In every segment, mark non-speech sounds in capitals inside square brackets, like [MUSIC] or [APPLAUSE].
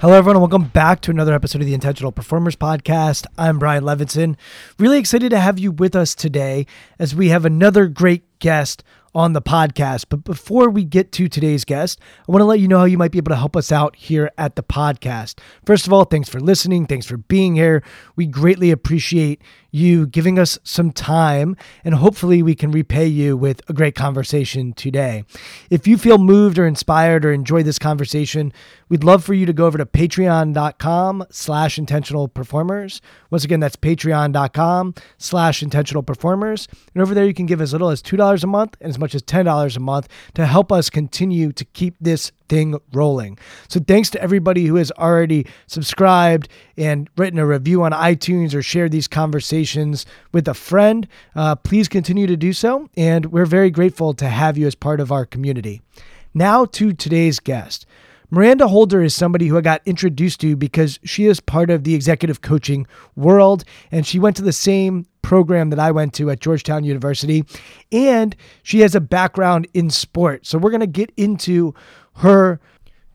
Hello, everyone, and welcome back to another episode of the Intentional Performers Podcast. I'm Brian Levinson. Really excited to have you with us today as we have another great guest on the podcast. But before we get to today's guest, I want to let you know how you might be able to help us out here at the podcast. First of all, thanks for listening. Thanks for being here. We greatly appreciate you giving us some time, and hopefully we can repay you with a great conversation today. If you feel moved or inspired or enjoy this conversation, we'd love for you to go over to patreon.com slash intentional performers. Once again, that's patreon.com slash intentional performers. And over there, you can give as little as $2 a month and as much as $10 a month to help us continue to keep this thing rolling. So thanks to everybody who has already subscribed and written a review on iTunes or shared these conversations with a friend. Uh, please continue to do so. And we're very grateful to have you as part of our community. Now to today's guest. Miranda Holder is somebody who I got introduced to because she is part of the executive coaching world and she went to the same program that I went to at Georgetown University and she has a background in sport. So we're going to get into her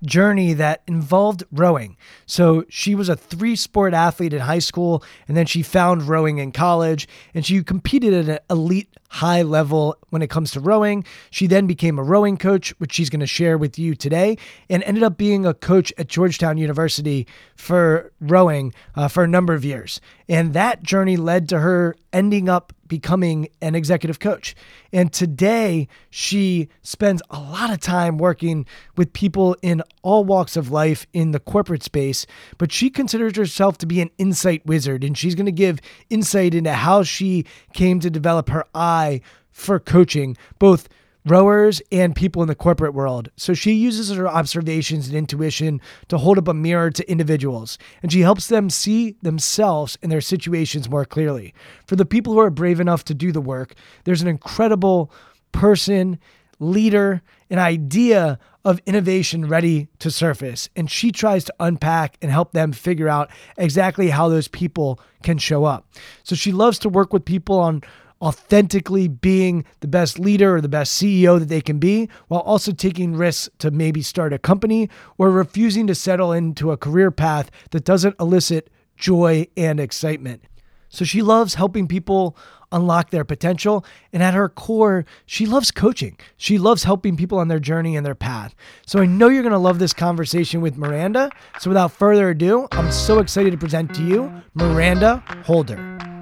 journey that involved rowing. So she was a three sport athlete in high school, and then she found rowing in college, and she competed at an elite high level when it comes to rowing. She then became a rowing coach, which she's going to share with you today, and ended up being a coach at Georgetown University for rowing uh, for a number of years. And that journey led to her ending up becoming an executive coach. And today, she spends a lot of time working with people in all walks of life in the corporate space, but she considers herself to be an insight wizard. And she's going to give insight into how she came to develop her eye for coaching, both rowers and people in the corporate world. So she uses her observations and intuition to hold up a mirror to individuals, and she helps them see themselves and their situations more clearly. For the people who are brave enough to do the work, there's an incredible person, leader, an idea of innovation ready to surface. And she tries to unpack and help them figure out exactly how those people can show up. So she loves to work with people on authentically being the best leader or the best CEO that they can be, while also taking risks to maybe start a company or refusing to settle into a career path that doesn't elicit joy and excitement. So she loves helping people unlock their potential. And at her core, she loves coaching. She loves helping people on their journey and their path. So I know you're going to love this conversation with Miranda. So without further ado, I'm so excited to present to you Miranda Holder.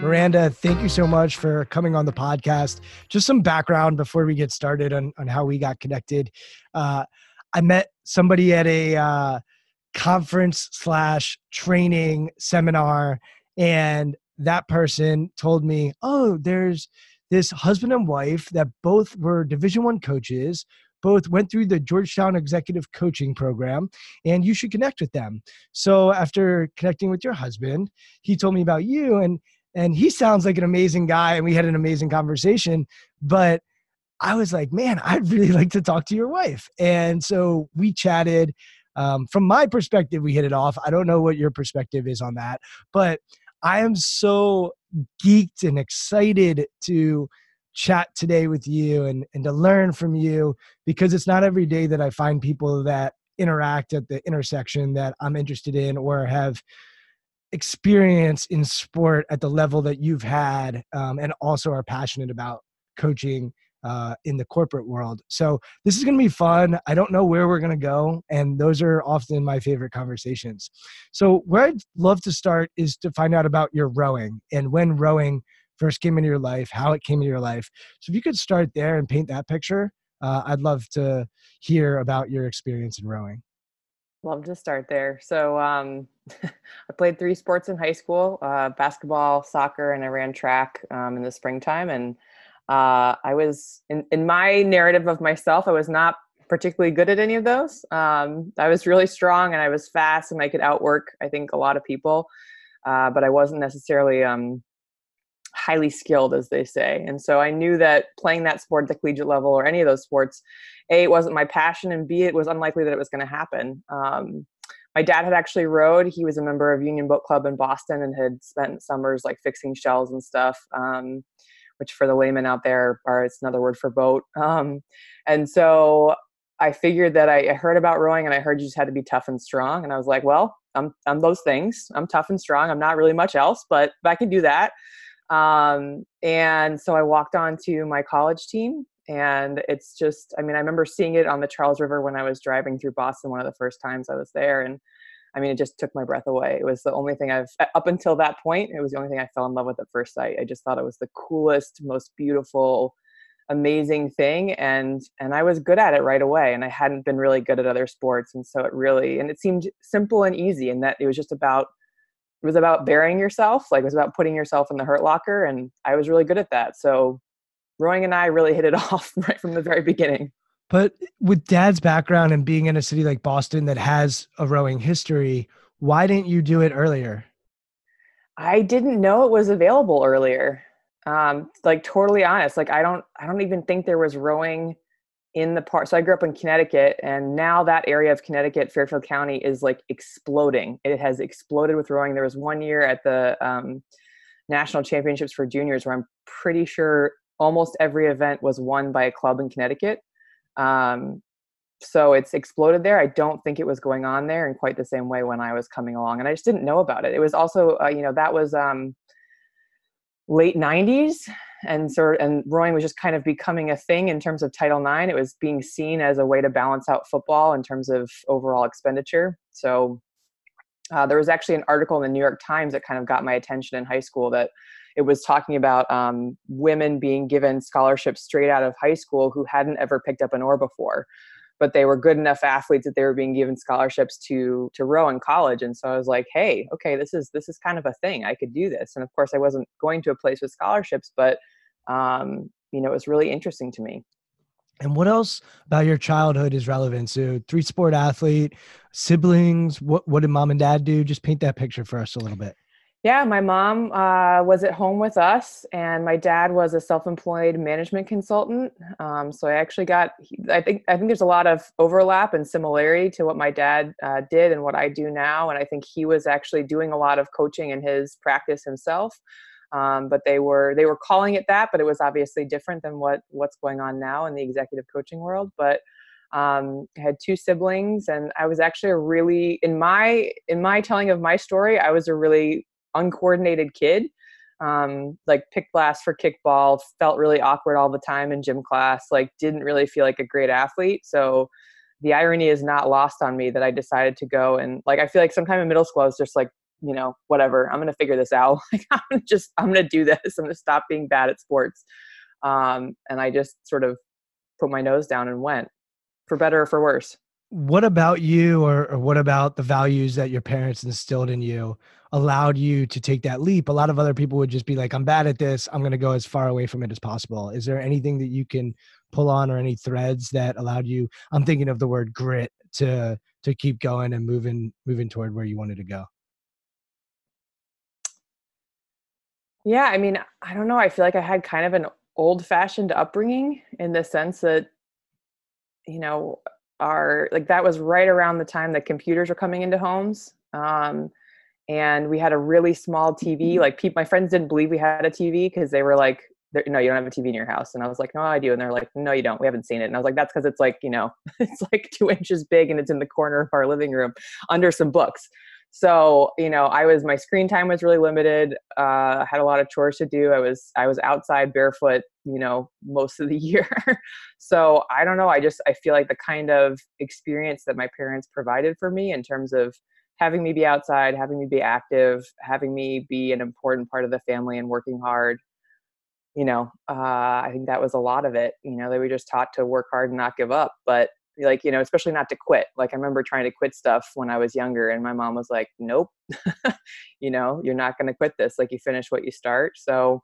Miranda, thank you so much for coming on the podcast. Just some background before we get started on, on how we got connected. Uh, I met somebody at a uh, conference slash training seminar, and that person told me, "Oh, there's this husband and wife that both were Division One coaches." both went through the Georgetown Executive Coaching Program, and you should connect with them. So, after connecting with your husband, he told me about you, and and he sounds like an amazing guy and we had an amazing conversation but i was like man i'd really [LAUGHS] like to talk to your wife and so we chatted Um, from my perspective, we hit it off. I don't know what your perspective is on that, but I am so geeked and excited to chat today with you and, and to learn from you because it's not every day that I find people that interact at the intersection that I'm interested in or have experience in sport at the level that you've had um, and also are passionate about coaching uh, in the corporate world. So this is going to be fun. I don't know where we're going to go, and those are often my favorite conversations. So where I'd love to start is to find out about your rowing and when rowing first came into your life, how it came into your life. So if you could start there and paint that picture, uh, I'd love to hear about your experience in rowing. Love to start there. So um, [LAUGHS] I played three sports in high school: uh, basketball, soccer, and I ran track um, in the springtime. And uh, I was in, in my narrative of myself, I was not particularly good at any of those. Um, I was really strong and I was fast and I could outwork, I think, a lot of people, uh, but I wasn't necessarily um, highly skilled, as they say. And so I knew that playing that sport at the collegiate level or any of those sports, A, it wasn't my passion, and B, it was unlikely that it was going to happen. Um, my dad had actually rowed. He was a member of Union Boat Club in Boston and had spent summers like fixing shells and stuff. Um, which for the layman out there are it's another word for boat. Um, and so I figured that I, heard about rowing and I heard you just had to be tough and strong. And I was like, well, I'm, I'm those things. I'm tough and strong. I'm not really much else, but, but I can do that. Um, and so I walked on to my college team and it's just, I mean, I remember seeing it on the Charles River when I was driving through Boston one of the first times I was there. And I mean, it just took my breath away. It was the only thing I've, up until that point, it was the only thing I fell in love with at first sight. I just thought it was the coolest, most beautiful, amazing thing. And, and I was good at it right away. And I hadn't been really good at other sports. And so it really, and it seemed simple and easy and that it was just about, it was about burying yourself. Like it was about putting yourself in the hurt locker. And I was really good at that. So rowing and I really hit it [LAUGHS] off right from the very beginning. But with dad's background and being in a city like Boston that has a rowing history, why didn't you do it earlier? I didn't know it was available earlier. Um, like totally honest, like I don't, I don't even think there was rowing in the part. So I grew up in Connecticut, and now that area of Connecticut, Fairfield County, is like exploding. It has exploded with rowing. There was one year at the um, national championships for juniors where I'm pretty sure almost every event was won by a club in Connecticut. Um, so it's exploded there. I don't think it was going on there in quite the same way when I was coming along, and I just didn't know about it. It was also, uh, you know, that was um, late '90s, and sort and rowing was just kind of becoming a thing in terms of Title IX. It was being seen as a way to balance out football in terms of overall expenditure. So uh, there was actually an article in the New York Times that kind of got my attention in high school that it was talking about um, women being given scholarships straight out of high school who hadn't ever picked up an oar before but they were good enough athletes that they were being given scholarships to to row in college. And so i was like hey okay this is this is kind of a thing. I could do this. And of course i wasn't going to a place with scholarships but um, you know it was really interesting to me. And what else about your childhood is relevant? So three sport athlete siblings what what did mom and dad do? Just paint that picture for us a little bit yeah, my mom uh, was at home with us, and my dad was a self-employed management consultant. Um, so I actually got. I think I think there's a lot of overlap and similarity to what my dad uh, did and what I do now. And I think he was actually doing a lot of coaching in his practice himself. Um, but they were they were calling it that, but it was obviously different than what what's going on now in the executive coaching world. But um, I had two siblings, and I was actually a really in my in my telling of my story, I was a really uncoordinated kid. Um, like picked last for kickball, felt really awkward all the time in gym class, like didn't really feel like a great athlete. So the irony is not lost on me that I decided to go and like I feel like sometime in middle school I was just like, you know, whatever, I'm gonna figure this out. [LAUGHS] Like I'm just I'm gonna do this. I'm gonna stop being bad at sports. Um, and I just sort of put my nose down and went, for better or for worse what about you or, or, what about the values that your parents instilled in you allowed you to take that leap? A lot of other people would just be like i'm bad at this. I'm going to go as far away from it as possible. Is there anything that you can pull on or any threads that allowed you i'm thinking of the word grit to to keep going and moving moving toward where you wanted to go? Yeah i mean i don't know i feel like i had kind of an old fashioned upbringing in the sense that you know our like that was right around the time that computers were coming into homes. Um, and we had a really small TV. Like people, my friends didn't believe we had a TV because they were like, "No, you don't have a TV in your house." And I was like, "No, I do." And they're like, "No, you don't. We haven't seen it." And I was like, "That's because it's like you know, [LAUGHS] it's like two inches big and it's in the corner of our living room under some books." So you know, I was my screen time was really limited. Uh, I had a lot of chores to do. I was I was outside barefoot, you know, most of the [LAUGHS] year. so I don't know. I just I feel like the kind of experience that my parents provided for me in terms of having me be outside, having me be active, having me be an important part of the family and working hard. You know, uh, I think that was a lot of it. You know, they were just taught to work hard and not give up, but like, you know, especially not to quit. Like, I remember trying to quit stuff when I was younger, and my mom was like, nope, [LAUGHS] you know, you're not going to quit this. Like, you finish what you start. So,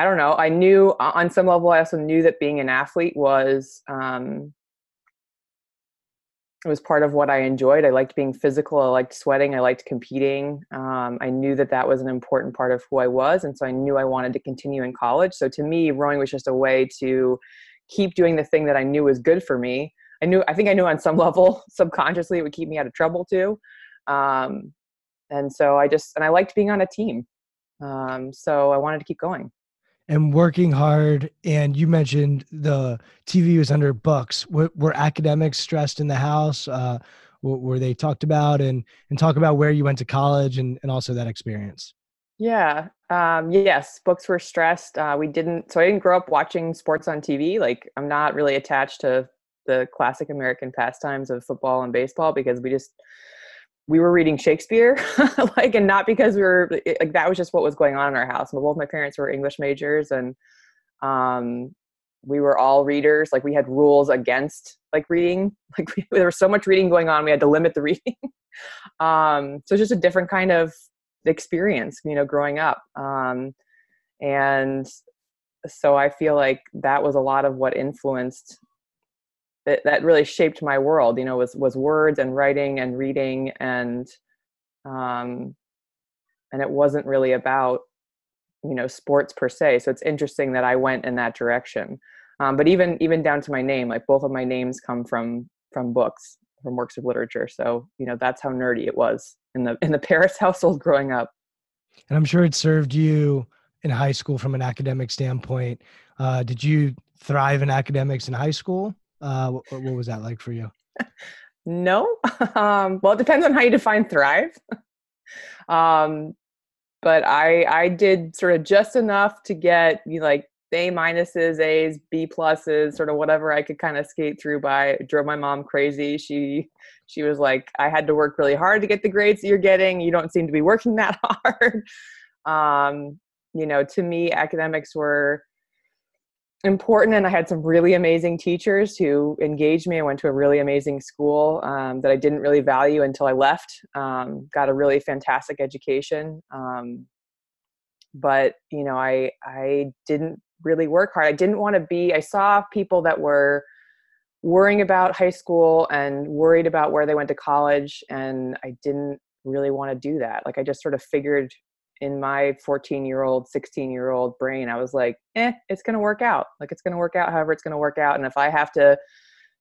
I don't know. I knew on some level, I also knew that being an athlete was um, it was part of what I enjoyed. I liked being physical. I liked sweating. I liked competing. Um, I knew that that was an important part of who I was, and so I knew I wanted to continue in college. So to me, rowing was just a way to keep doing the thing that I knew was good for me. I knew. I think I knew on some [LAUGHS] level, subconsciously, it would keep me out of trouble too. Um, and so I just and I liked being on a team. Um, so I wanted to keep going and working hard. And you mentioned the TV was under books. Were, were academics stressed in the house? Uh, were they talked about and and talk about where you went to college and, and also that experience? Yeah. Um, yes, books were stressed. Uh, we didn't. So I didn't grow up watching sports on TV. Like I'm not really attached to the classic American pastimes of football and baseball because we just we were reading Shakespeare, [LAUGHS] like, and not because we were like that was just what was going on in our house. But both my parents were English majors, and um, we were all readers. Like, we had rules against like reading. [LAUGHS] Like, we, there was so much reading going on, we had to limit the reading. [LAUGHS] um, so it's just a different kind of experience, you know, growing up. Um, and so I feel like that was a lot of what influenced that, that really shaped my world you know was was words and writing and reading and um and it wasn't really about you know sports per se. So it's interesting that i went in that direction. Um, but even even down to my name like both of my names come from from books from works of literature. So you know that's how nerdy it was in the [LAUGHS] in the paris household growing up. And i'm sure it served you in high school from an academic standpoint. Uh, did you thrive in academics in high school uh, what, what was that like for you? no. [LAUGHS] Um, well, it depends on how you define thrive. um, but I I did sort of just enough to get you know, like A minuses, A's, B pluses, sort of whatever I could kind of skate through by. It drove my mom crazy. She she was like, I had to work really hard to get the grades that you're getting. You don't seem to be working that [LAUGHS] hard. um, you know, to me, academics were important and i had some really amazing teachers who engaged me. I went to a really amazing school um, that i didn't really value until i left um, got a really fantastic education um, but you know i i didn't really work hard. I didn't want to be i saw people that were worrying about high school and worried about where they went to college and i didn't really want to do that. Like i just sort of figured in my 14 year old 16 year old brain i was like eh it's going to work out. Like it's going to work out however it's going to work out and if i have to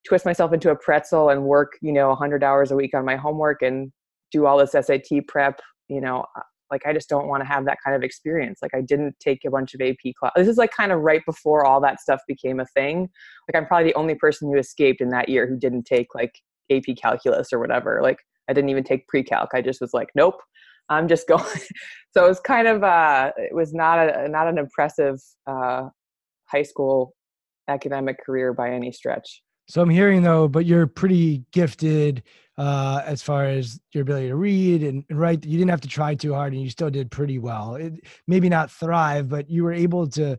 twist myself into a pretzel and work you know 100 hours a week on my homework and do all this sat prep you know like i just don't want to have that kind of experience. Like i didn't take a bunch of ap class this is like kind of right before all that stuff became a thing. Like i'm probably the only person who escaped in that year who didn't take like ap calculus or whatever. Like i didn't even take pre-calc. I just was like nope I'm just [LAUGHS] going. so it was kind of uh, it was not a not an impressive uh, high school academic career by any stretch. So I'm hearing though, but you're pretty gifted uh, as far as your ability to read and, and write. You didn't have to try too hard, and you still did pretty well. It, maybe not thrive, but you were able to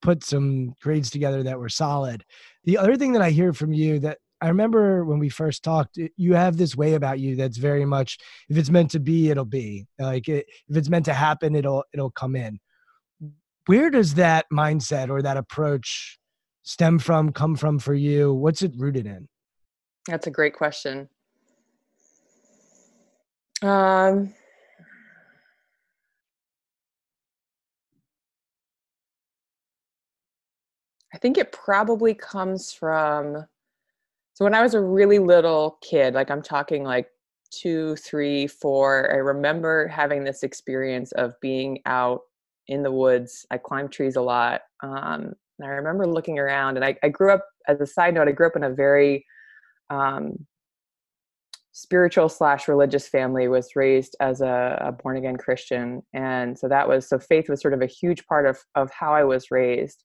put some grades together that were solid. The other thing that I hear from you that I remember when we first talked, you have this way about you that's very much if it's meant to be, it'll be. Like it, if it's meant to happen, it'll it'll come in. Where does that mindset or that approach stem from, come from for you? What's it rooted in? That's a great question. Um, I think it probably comes from So when I was a really little kid, like I'm talking like two, three, four, I remember having this experience of being out in the woods. I climbed trees a lot. Um, and I remember looking around, and I, I, grew up, as a side note, I grew up in a very um, spiritual slash religious family, was raised as a, a born again Christian. And so that was, so faith was sort of a huge part of, of how I was raised.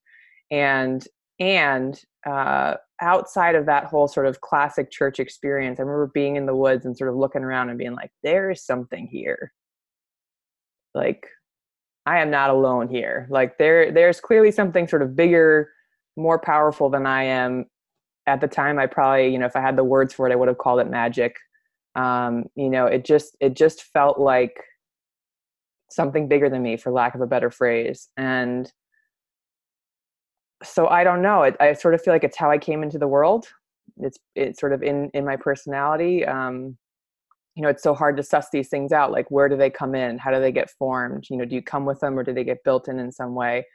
And and uh, outside of that whole sort of classic church experience, I remember being in the woods and sort of looking around and being like, there is something here. Like, I am not alone here. Like there there's clearly something sort of bigger, more powerful than I am. At the time I probably, you know, if I had the words for it, I would have called it magic. Um, you know, it just it just felt like something bigger than me for lack of a better phrase. And so I don't know. I, I sort of feel like it's how I came into the world. It's it's sort of in in my personality. Um, you know, it's so hard to suss these things out. Like, where do they come in? How do they get formed? You know, do you come with them or do they get built in in some way?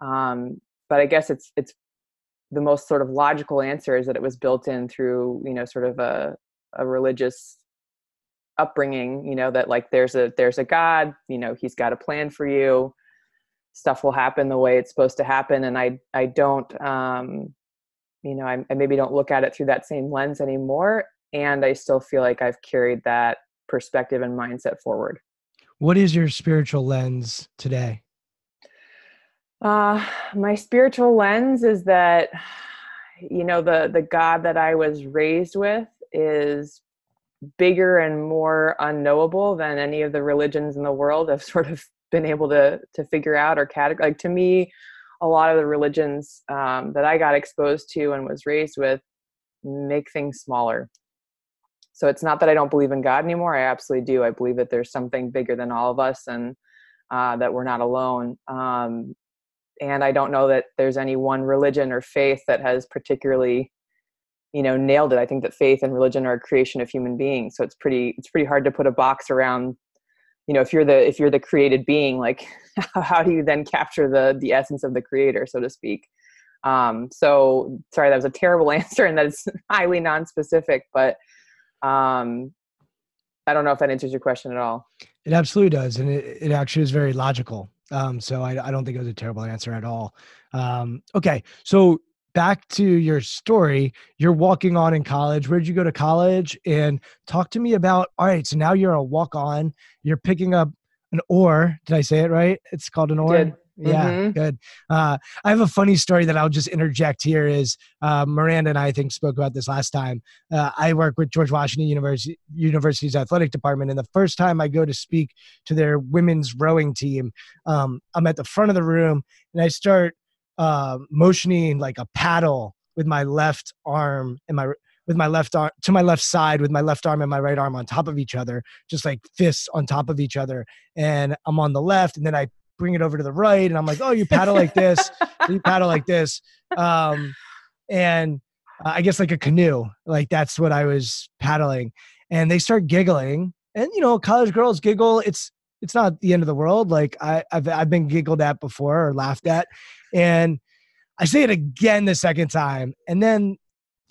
Um, but I guess it's it's the most sort of logical answer is that it was built in through you know sort of a a religious upbringing you know that like there's a there's a god you know he's got a plan for you stuff will happen the way it's supposed to happen and i i don't um you know I, I maybe don't look at it through that same lens anymore and i still feel like i've carried that perspective and mindset forward. What is your spiritual lens today? Uh my spiritual lens is that you know the the god that i was raised with is bigger and more unknowable than any of the religions in the world have [LAUGHS] sort of been able to to figure out or categorize. Like to me, a lot of the religions um, that I got exposed to and was raised with make things smaller. So it's not that I don't believe in God anymore. I absolutely do. I believe that there's something bigger than all of us and uh, that we're not alone. Um, and I don't know that there's any one religion or faith that has particularly, you know, nailed it. I think that faith and religion are a creation of human beings. So it's pretty it's pretty hard to put a box around you know if you're the if you're the created being like [LAUGHS] how do you then capture the the essence of the creator so to speak? Um so sorry that was a terrible [LAUGHS] answer and that is highly non-specific but um i don't know if that answers your question at all. It absolutely does and it, it actually is very logical. Um so I, I don't think it was a terrible answer at all. Um okay so back to your story you're walking on in college where'd you go to college? And talk to me about all right so now you're a walk on you're picking up an oar did i say it right? It's called an oar? yeah Mhm. good. Uh, i have a funny story that i'll just interject here is uh, miranda and i, I think spoke about this last time. Uh, i work with george washington university university's athletic department and the first time i go to speak to their women's rowing team um, i'm at the front of the room and i start uh, motioning like a paddle with my left arm and my with my left arm to my left side with my left arm and my right arm on top of each other just like fists on top of each other. And i'm on the left and then i bring it over to the right and i'm like oh you paddle like this. [LAUGHS] You paddle like this. Um, and uh, i guess like a canoe like that's what i was paddling. And they start giggling and you know college girls giggle. It's it's not the end of the world. Like I, I've, I've been giggled at before or laughed at and i say it again the second time. And then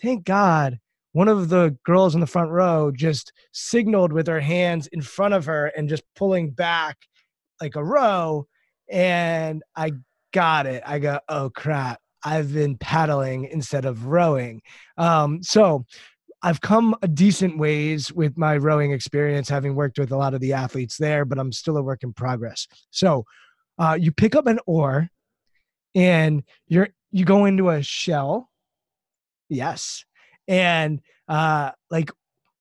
thank god one of the girls in the front row just signaled with her hands in front of her and just pulling back like a row and i got it. I go oh crap. I've been paddling instead of rowing. Um, so I've come a decent ways with my rowing experience, having worked with a lot of the athletes there, but I'm still a work in progress. So uh, you pick up an oar and you're you go into a shell. Yes. And uh like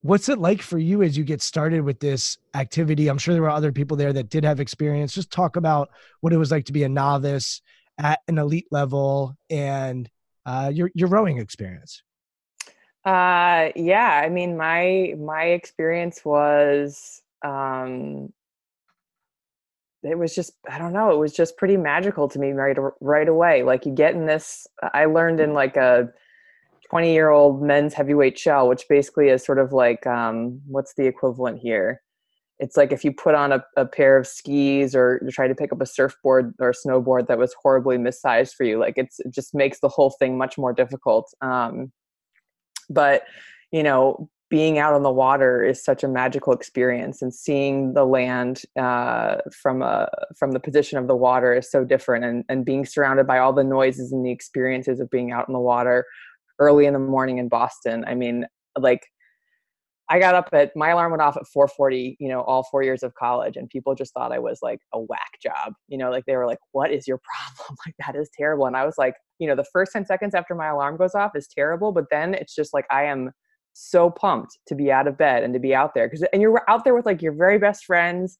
what's it like for you as you get started with this activity? I'm sure there were other people there that did have experience. Just talk about what it was like to be a novice at an elite level and uh, your your rowing experience. Uh, yeah, I mean, my my experience was um, it was just I don't know, it was just pretty magical to me right right away. Like you get in this, I learned in like a 20 year old men's heavyweight shell, which basically is sort of like um, what's the equivalent here? It's like if you put on a, a pair of skis or try to pick up a surfboard or a snowboard that was horribly missized for you. Like it's it just makes the whole thing much more difficult. Um, but you know being out on the water is such a magical experience and seeing the land uh, from a from the position of the water is so different and, and being surrounded by all the noises and the experiences of being out in the water early in the morning in boston. I mean like i got up at my alarm went off at 4.40 you know all four years of college and people just thought i was like a whack job you know like they were like what is your [LAUGHS] problem? Like that is terrible. And i was like you know the first 10 seconds after my alarm goes off is terrible but then it's just like i am so pumped to be out of bed and to be out there because and you're out there with like your very best friends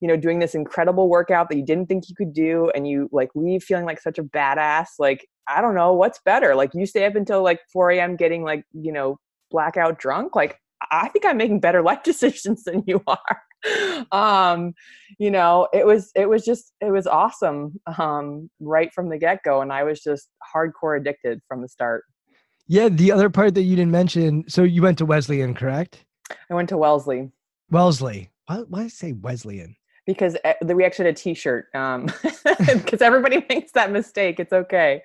you know doing this incredible workout that you didn't think you could do and you like leave feeling like such a badass like i don't know what's better? Like you stay up until like 4 a.m getting like you know blackout drunk? Like i think i'm making better life [LAUGHS] decisions than you are. Um you know it was it was just it was awesome um right from the get-go and i was just hardcore addicted from the start yeah, the other part that you didn't mention. So you went to Wesleyan, correct? I went to Wellesley. Wellesley. Why, why I say Wesleyan? Because eh, we actually had a T-shirt. Um, [LAUGHS] because everybody [LAUGHS] makes that mistake. It's okay.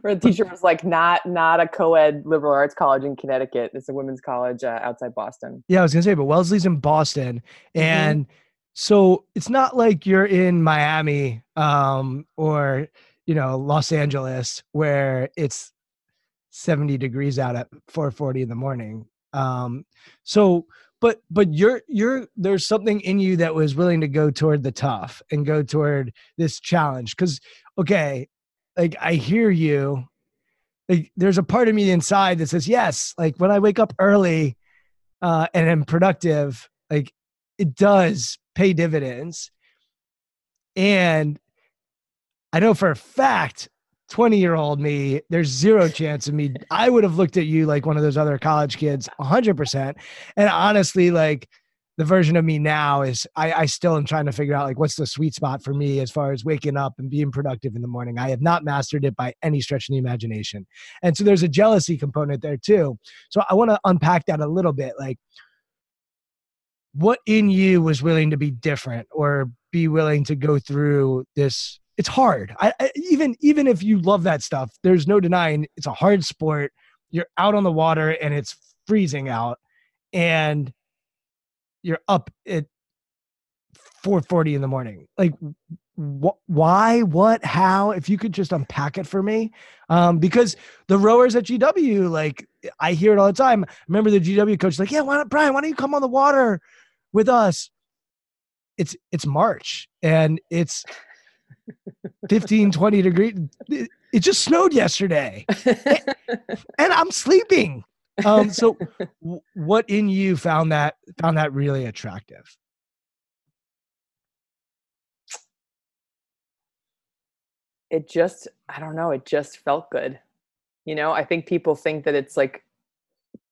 Where the T-shirt was like not not a co-ed liberal arts college in Connecticut. It's a women's college uh, outside Boston. Yeah, I was gonna say, but Wellesley's in Boston, mm-hmm. and mm-hmm. so it's not like you're in Miami um, or you know Los Angeles where it's 70 degrees out at 4:40 in the morning. Um, so but but you're you're there's something in you that was willing to go toward the tough and go toward this challenge cuz okay, like I hear you like there's a part of me inside that says yes, like when I wake up early uh and am productive, like it does pay dividends. And I know for a fact 20 year old me, there's zero chance of me. I would have looked at you like one of those other college kids 100%. And honestly, like the version of me now is I, I still am trying to figure out like what's the sweet spot for me as far as waking up and being productive in the morning. I have not mastered it by any stretch of the imagination. And so there's a jealousy component there too. So I want to unpack that a little bit. Like, what in you was willing to be different or be willing to go through this it's hard. I, I, even even if you love that stuff, there's no denying it's a hard sport. You're out on the water and it's freezing out, and you're up at 4:40 in the morning. Like, wh- why? What? How? If you could just unpack it for me, um, because the rowers at GW, like I hear it all the time. Remember the GW coach like, yeah, why not, Brian? Why don't you come on the water with us? It's it's March and it's 15, 20 degrees. It just snowed yesterday. [LAUGHS] and I'm sleeping. Um, so what in you found that found that really attractive? It just, I don't know, it just felt good. You know, I think people think that it's like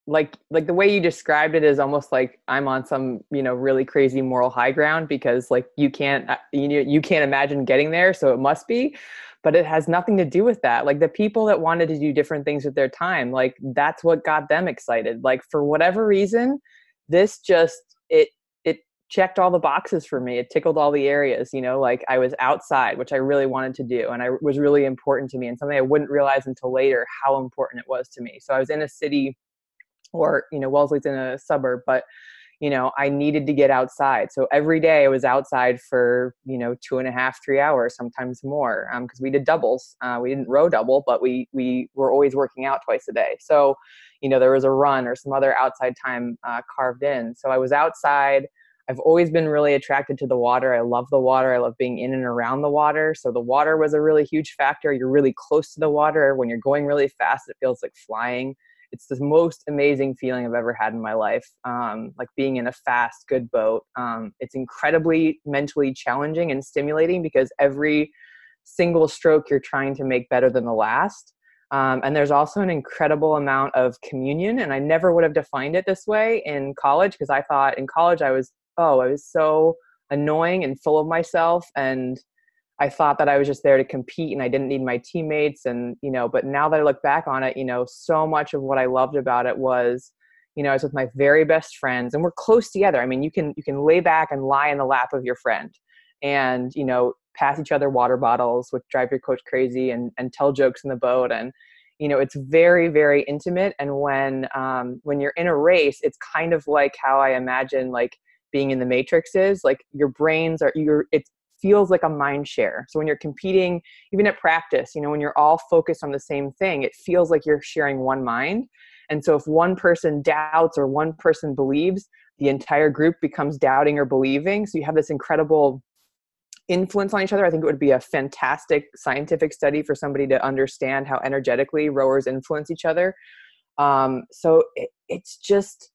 like like the way you described it is almost like i'm on some you know really crazy moral high ground because like you can't uh, you you can't imagine getting there so it must be but it has nothing to do with that. Like the people that wanted to do different things with their time like that's what got them excited. Like for whatever reason this just it it checked all the boxes for me. It tickled all the areas you know like i was outside which i really wanted to do and i was really important to me and something i wouldn't realize until later how important it was to me. So i was in a city or you know wellesley's in a suburb but you know i needed to get outside. So every day i was outside for you know two and a half three hours sometimes more because um, we did doubles. Uh, we didn't row double but we we were always working out twice a day. So you know there was a run or some other outside time uh, carved in. So i was outside. I've always been really attracted to the water. I love the water. I love being in and around the water. So the water was a really huge factor. You're really close to the water. When you're going really fast it feels like flying it's the most amazing feeling I've ever had in my life. Um, like being in a fast, good boat. Um, it's incredibly mentally challenging and stimulating because every single stroke you're trying to make better than the last. Um, and there's also an incredible amount of communion. And I never would have defined it this way in college because I thought in college I was, oh, I was so annoying and full of myself and I thought that I was just there to compete and I didn't need my teammates and you know but now that I look back on it you know so much of what I loved about it was you know I was with my very best friends and we're close together. I mean you can you can lay back and lie in the lap of your friend and you know pass each other water bottles which drive your coach crazy and and tell jokes in the boat. And you know it's very very intimate. And when um, when you're in a race it's kind of like how i imagine like being in the matrix is like your brains are your it feels like a mind share so when you're competing even at practice you know when you're all focused on the same thing it feels like you're sharing one mind and so if one person doubts or one person believes the entire group becomes doubting or believing so you have this incredible influence on each other. I think it would be a fantastic scientific study for somebody to understand how energetically rowers influence each other. Um, so it, it's just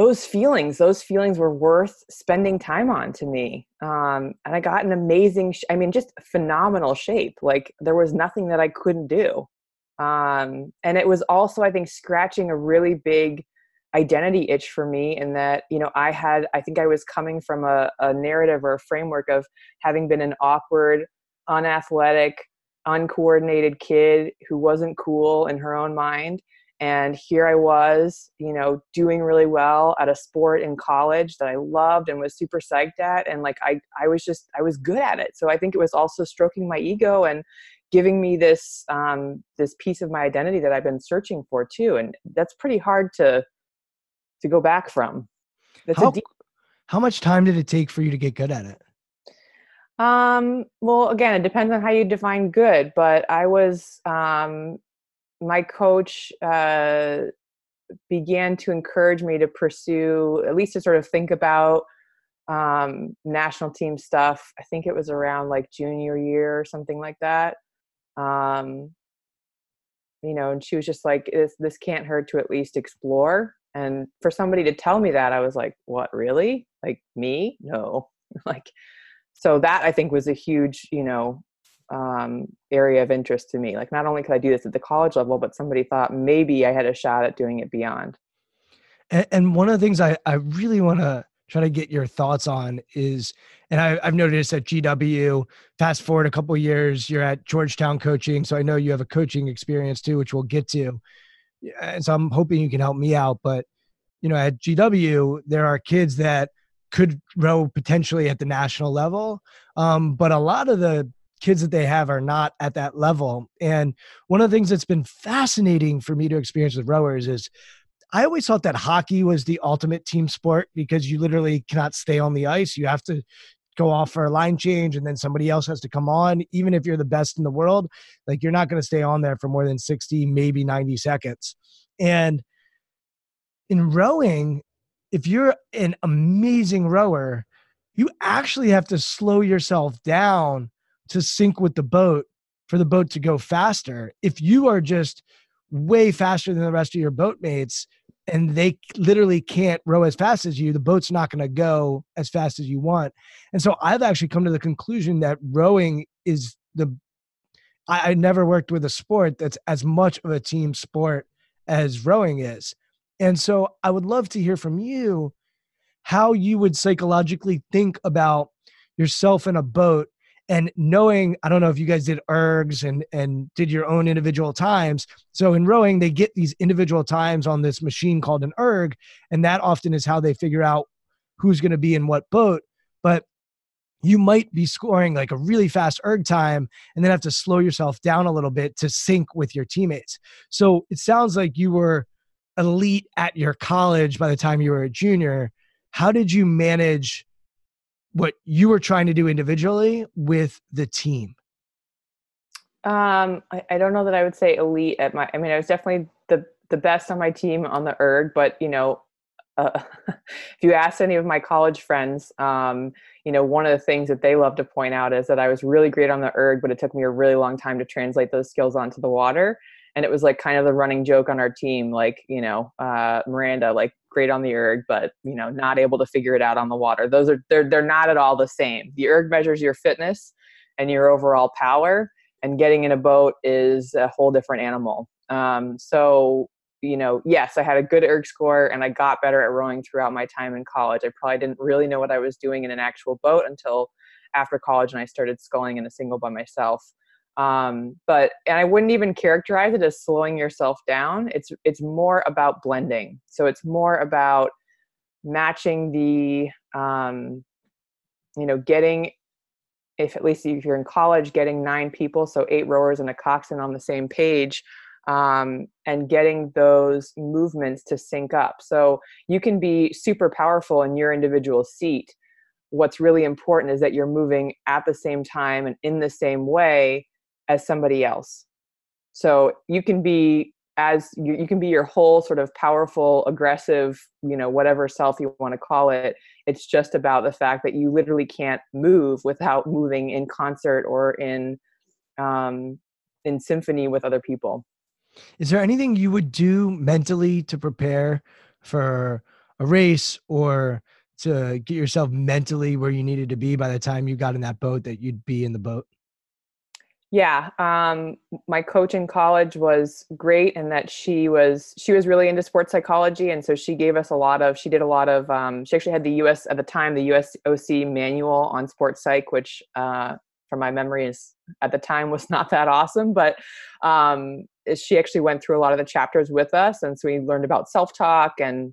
those feelings, those feelings were worth spending time on to me. Um, and I got an amazing, sh- I mean, just phenomenal shape. Like there was nothing that I couldn't do. Um, and it was also, I think, scratching a really big identity itch for me in that you know i had i think i was coming from a, a narrative or a framework of having been an awkward unathletic uncoordinated kid who wasn't cool in her own mind and here i was you know doing really well at a sport in college that i loved and was super psyched at and like i i was just i was good at it so i think it was also stroking my ego and giving me this um this piece of my identity that i've been searching for too and that's pretty hard to to go back from. That's how, deep- how much time did it take for you to get good at it? Um, well, again, it depends on how you define good, but I was, um, my coach, uh, began to encourage me to pursue, at least to sort of think about, um, national team stuff. I think it was around like junior year or something like that. Um, you know, and she was just like, this, this can't hurt to at least explore and for somebody to tell me that i was like what really like me no [LAUGHS] like so that i think was a huge you know um, area of interest to me like not only could i do this at the college level but somebody thought maybe i had a shot at doing it beyond and, and one of the things i, I really want to try to get your thoughts on is and I, have noticed at gw fast forward a couple years you're at georgetown coaching so i know you have a coaching experience too which we'll get to and so I'm hoping you can help me out. But you know, at GW, there are kids that could row potentially at the national level, um, but a lot of the kids that they have are not at that level. And one of the things that's been fascinating for me to experience with rowers is I always thought that hockey was the ultimate team sport because you literally cannot stay on the ice. You have to go off for a line change and then somebody else has to come on even if you're the best in the world like you're not going to stay on there for more than 60 maybe 90 seconds and in rowing if you're an amazing rower you actually have to slow yourself down to sync with the boat for the boat to go faster if you are just way faster than the rest of your boatmates and they literally can't row as fast as you, the boat's not going to go as fast as you want. And so I've actually come to the conclusion that rowing is the I, I never worked with a sport that's as much of a team sport as rowing is. And so I would love to hear from you how you would psychologically think about yourself in a boat and knowing i don't know if you guys did ergs and and did your own individual times. So in rowing they get these individual times on this machine called an erg and that often is how they figure out who's going to be in what boat. But you might be scoring like a really fast erg time and then have to slow yourself down a little bit to sync with your teammates. So it sounds like you were elite at your college by the time you were a junior. How did you manage what you were trying to do individually with the team? Um, I, I, don't know that I would say elite at my. I mean, I was definitely the the best on my team on the erg, but you know, uh, [LAUGHS] if you ask any of my college friends, um, you know, one of the things that they love to point out is that I was really great on the erg, but it took me a really long time to translate those skills onto the water. And it was like kind of the running joke on our team, like you know, uh, Miranda, like great on the erg, but you know, not able to figure it out on the water. Those are they're they're not at all the same. The erg measures your fitness and your overall power, and getting in a boat is a whole different animal. Um, so you know, yes, I had a good erg score and I got better at rowing throughout my time in college. I probably didn't really know what I was doing in an actual boat until after college and I started sculling in a single by myself um, but and i wouldn't even characterize it as slowing yourself down it's it's more about blending so it's more about matching the um, you know getting if at least if you're in college getting nine people so eight rowers and a coxswain on the same page um, and getting those movements to sync up. So you can be super powerful in your individual seat. What's really important is that you're moving at the same time and in the same way as somebody else. So you can be as you, you can be your whole sort of powerful, aggressive, you know, whatever self you want to call it. It's just about the fact that you literally can't move without moving in concert or in um, in symphony with other people. Is there anything you would do mentally to prepare for a race or to get yourself mentally where you needed to be by the time you got in that boat that you'd be in the boat? Yeah um, my coach in college was great in that she was she was really into sports psychology and so she gave us a lot of she did a lot of um, she actually had the us at the time the usoc manual on sports psych which uh, from my memory is at the time was not that awesome but um, she actually went through a lot of the chapters with us and so we learned about self-talk and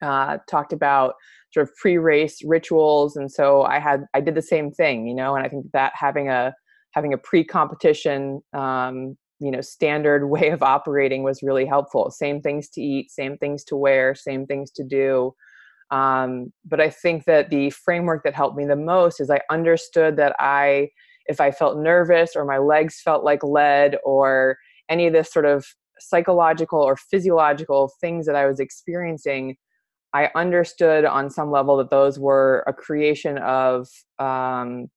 uh, talked about sort of pre-race rituals and so i had i did the same thing you know and i think that having a having a pre-competition um, you know standard [LAUGHS] way of operating was really helpful. Same things to eat same things to wear same things to do. Um, but i think that the framework that helped me the most is i understood that i if i felt nervous or my legs felt like lead or any of this sort of psychological or physiological things that i was experiencing i understood on some level that those were a creation of um,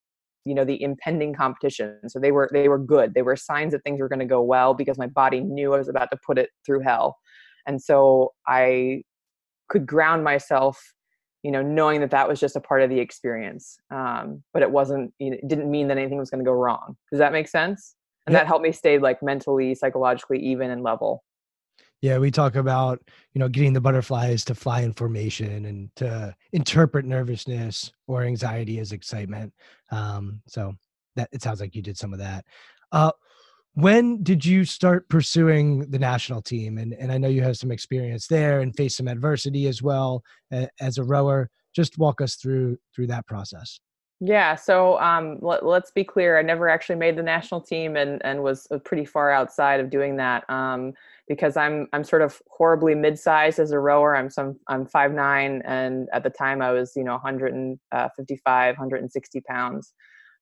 you know the impending competition. So they were they were good. They were signs that things were going to go well because my body knew i was about to put it through hell. And so i could ground myself you know knowing that that was just a part of the experience um, but it wasn't you know, it didn't mean that anything was going to go wrong. Does that make sense? And yeah. that helped me stay like mentally psychologically even and level yeah, we talk about, you know, getting the butterflies to fly in formation and to interpret nervousness or anxiety as excitement. Um, so that it sounds like you did some of that. Uh, when did you start pursuing the national team? And and I know you have some experience there and face some adversity as well uh, as a rower. Just walk us through through that process. Yeah, so um, let, us be clear. I never actually made the national team, and and was uh, pretty far outside of doing that um, because I'm I'm sort of horribly mid-sized as a rower. I'm some I'm five nine, and at the time I was you know 155, 160 pounds,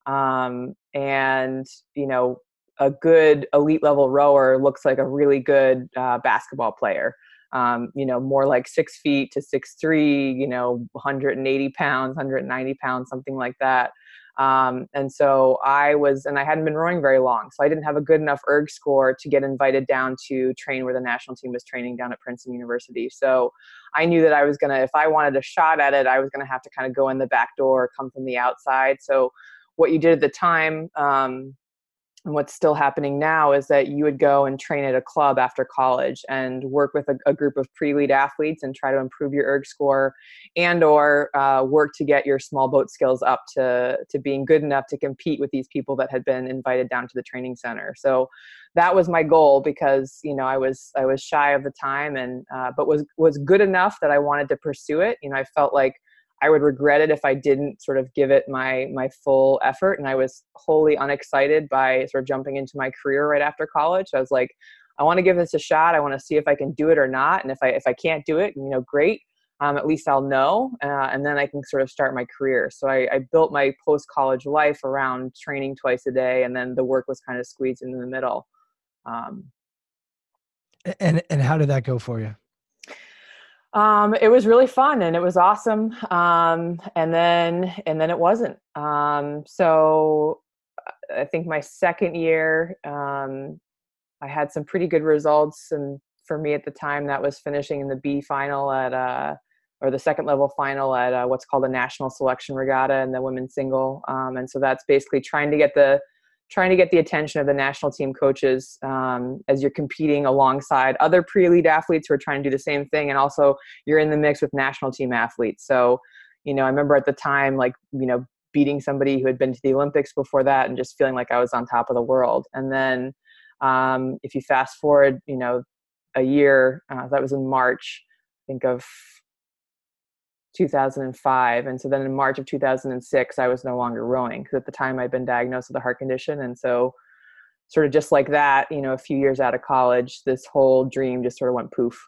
um, and you know a good elite level rower looks like a really good uh, basketball player um, you know, more like six feet to six three, you know, 180 pounds, 190 pounds, something like that. Um, and so I was, and I hadn't been rowing very long, so I didn't have a good enough erg score to get invited down to train where the national team was training down at Princeton University. So I knew that I was gonna, if I wanted a shot at it, I was gonna have to kind of go in the back door, come from the outside. So what you did at the time, um, and what's still happening now is that you would go and train at a club after college and work with a, a group of pre-elite athletes and try to improve your erg score and or uh, work to get your small boat skills up to, to being good enough to compete with these people that had been invited down to the training center. So that was my goal because you know i was i was shy of the time and uh, but was was good enough that i wanted to pursue it. You know i felt like I would regret it if I didn't sort of give it my my full effort. And I was wholly unexcited by sort of jumping into my career right after college. I was like, I want to give this a shot. I want to see if I can do it or not. And if I if I can't do it, you know, great. Um, at least I'll know, uh, and then I can sort of start my career. So I, I built my post college life around training twice a day, and then the work was kind of squeezed in the middle. Um, and and how did that go for you? Um, it was really fun and it was awesome. Um, and then and then it wasn't. Um, so I think my second year, um, I had some pretty good results, and for me at the time, that was finishing in the B final at uh, or the second level final at uh, what's called a national selection regatta in the women's single. Um, and so that's basically trying to get the trying to get the attention of the national team coaches um, as you're competing alongside other pre-elite athletes who are trying to do the same thing and also you're in the mix with national team athletes. So you know i remember at the time like you know beating somebody who had been to the olympics before that and just feeling like i was on top of the world. And then um, if you fast forward you know a year uh, that was in march think of 2005 and so then in march of 2006 i was no longer rowing because at the time i'd been diagnosed with a heart condition and so sort of just like that, you know, a few years out of college, this whole dream just sort of went poof.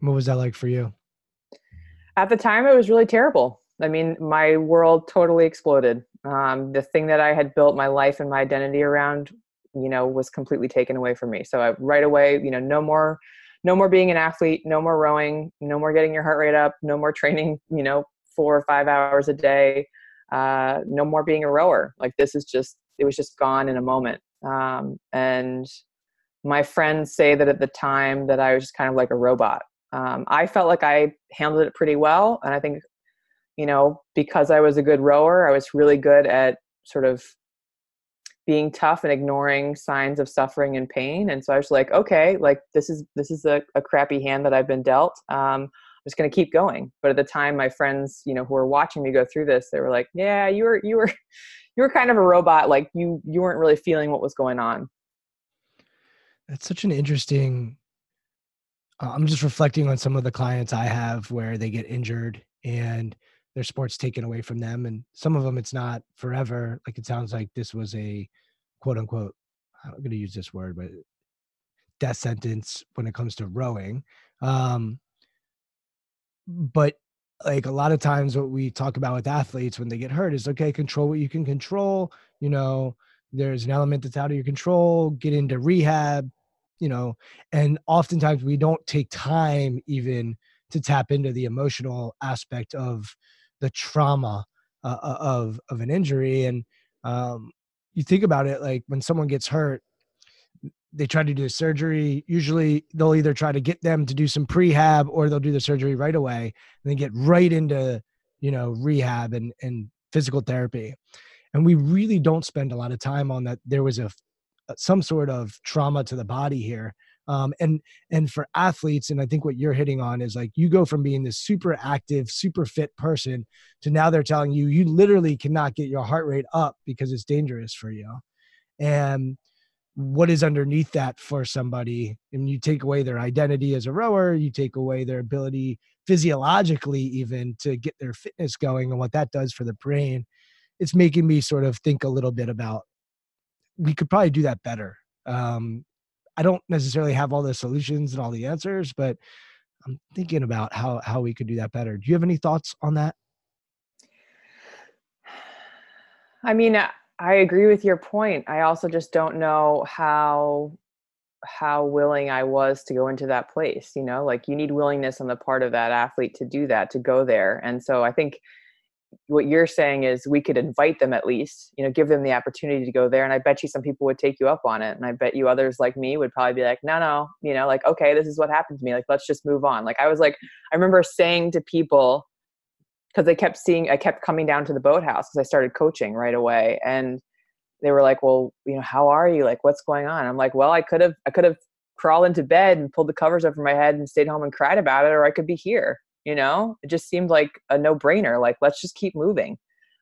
What was that like for you? At the time, it was really terrible. I mean, my world totally exploded. Um, the thing that I had built my life and my identity around, you know, was completely taken away from me. So I, right away, you know, no more, no more being an athlete, no more rowing, no more getting your heart rate up, no more training, you know, four or five hours a day, uh, no more being a rower. Like this is just, it was just gone in a moment. Um, and my friends say that at the time that I was just kind of like a robot. Um, I felt like I handled it pretty well, and I think, you know, because I was a good rower, I was really good at sort of being tough and ignoring signs of suffering and pain. And so I was like, okay, like this is this is a, a crappy hand that I've been dealt. Um, I'm just going to keep going. But at the time, my friends, you know, who were watching me go through this, they were like, yeah, you were you were [LAUGHS] you were kind of a robot. Like you you weren't really feeling what was going on. That's such an interesting uh, I'm just reflecting on some of the clients I have where they get injured and their sports taken away from them. And some of them, it's not forever. Like it sounds like this was a quote unquote, I'm going to use this word, but death sentence when it comes to rowing. Um, but like a lot of times what we talk about with athletes when they get hurt is okay control what you can control you know there's an element that's out of your control get into rehab you know and oftentimes we don't take time even to tap into the emotional aspect of the trauma uh, uh, of of an injury. And um, you think about it like when someone gets hurt they try to do surgery. Usually they'll either try to get them to do some prehab or they'll do the surgery right away and then get right into you know rehab and and physical therapy. And we really don't spend a lot of time on that. There was a uh, some sort of trauma to the body here um, and and for athletes and i think what you're hitting on is like you go from being this super active super fit person to now they're telling you you literally cannot get your heart rate up because it's dangerous for you and what is underneath that for somebody and you take away their identity as a rower you take away their ability physiologically even to get their fitness going and what that does for the brain it's making me sort of think a little bit about we could probably do that better. Um, I don't necessarily have all the solutions and all the answers, but I'm thinking about how how we could do that better. Do you have any thoughts on that? [SIGHS] I mean, I agree with your point. I also just don't know how how willing I was to go into that place, you know? Like you need willingness on the part of that athlete to do that, to go there. And so I think what you're saying is we could invite them at least, you know, give them the opportunity to go there. And I bet you some people would take you up on it. And I bet you others like me would probably be like, no, no, you know, like, okay, this is what happened to me. Like, let's just move on. Like, I was like, I remember saying to people, because they kept seeing, I kept coming down to the boathouse because I started coaching right away. And they were like, well, you know, how are you? Like, what's going on? I'm like, well, I could have, I could have crawled into bed and pulled the covers over my head and stayed home and cried about it, or I could be here you know it just seemed like a no-brainer like let's just keep moving.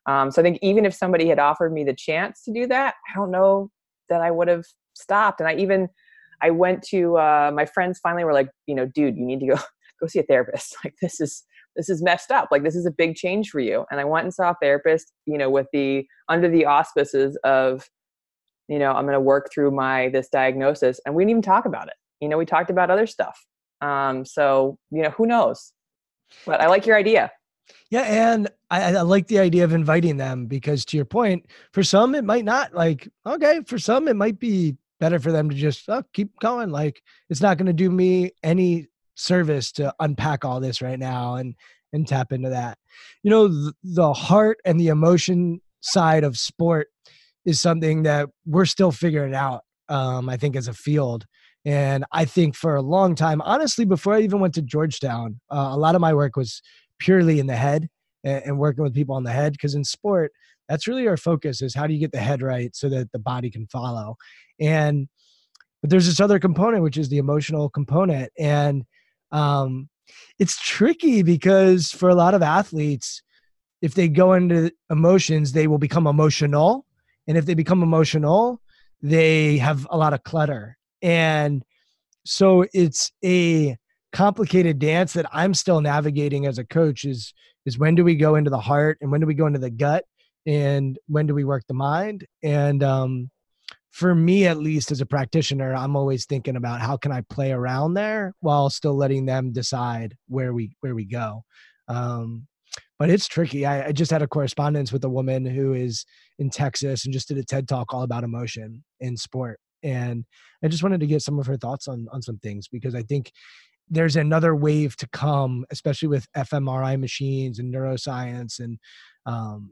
Um, so i think even if somebody had offered me the chance to do that i don't know that i would have stopped. And i even i went to uh, my friends finally were like you know dude you need to go [LAUGHS] go see a therapist. [LAUGHS] Like this is this is messed up. Like this is a big change for you. And i went and saw a therapist you know with the under the auspices of you know i'm going to work through my this diagnosis. And we didn't even talk about it. You know we talked about other stuff. Um, so you know who knows but I like your idea. Yeah, and I, I, like the idea of inviting them because, to your point, for some it might not like. Okay, for some it might be better for them to just oh, keep going. Like it's not going to do me any service to unpack all this right now and and tap into that. You know, the, the heart and the emotion side of sport is something that we're still figuring out. Um, I think as a field, and I think for a long time, honestly, before I even went to Georgetown, uh, a lot of my work was purely in the head and, and working with people on the head. Because in sport, that's really our focus is how do you get the head right so that the body can follow. And but there's this other component, which is the emotional component. And um, it's tricky because for a lot of athletes, if they go into emotions, they will become emotional. And if they become emotional, they have a lot of clutter and so it's a complicated dance that I'm still navigating as a coach is is when do we go into the heart and when do we go into the gut and when do we work the mind? And um for me at least as a practitioner i'm always thinking about how can i play around there while still letting them decide where we where we go. Um, but it's tricky. I, I just had a correspondence with a woman who is in texas and just did a ted talk all about emotion in sport and i just wanted to get some of her thoughts on on some things because i think there's another wave to come especially with fmri machines and neuroscience and um,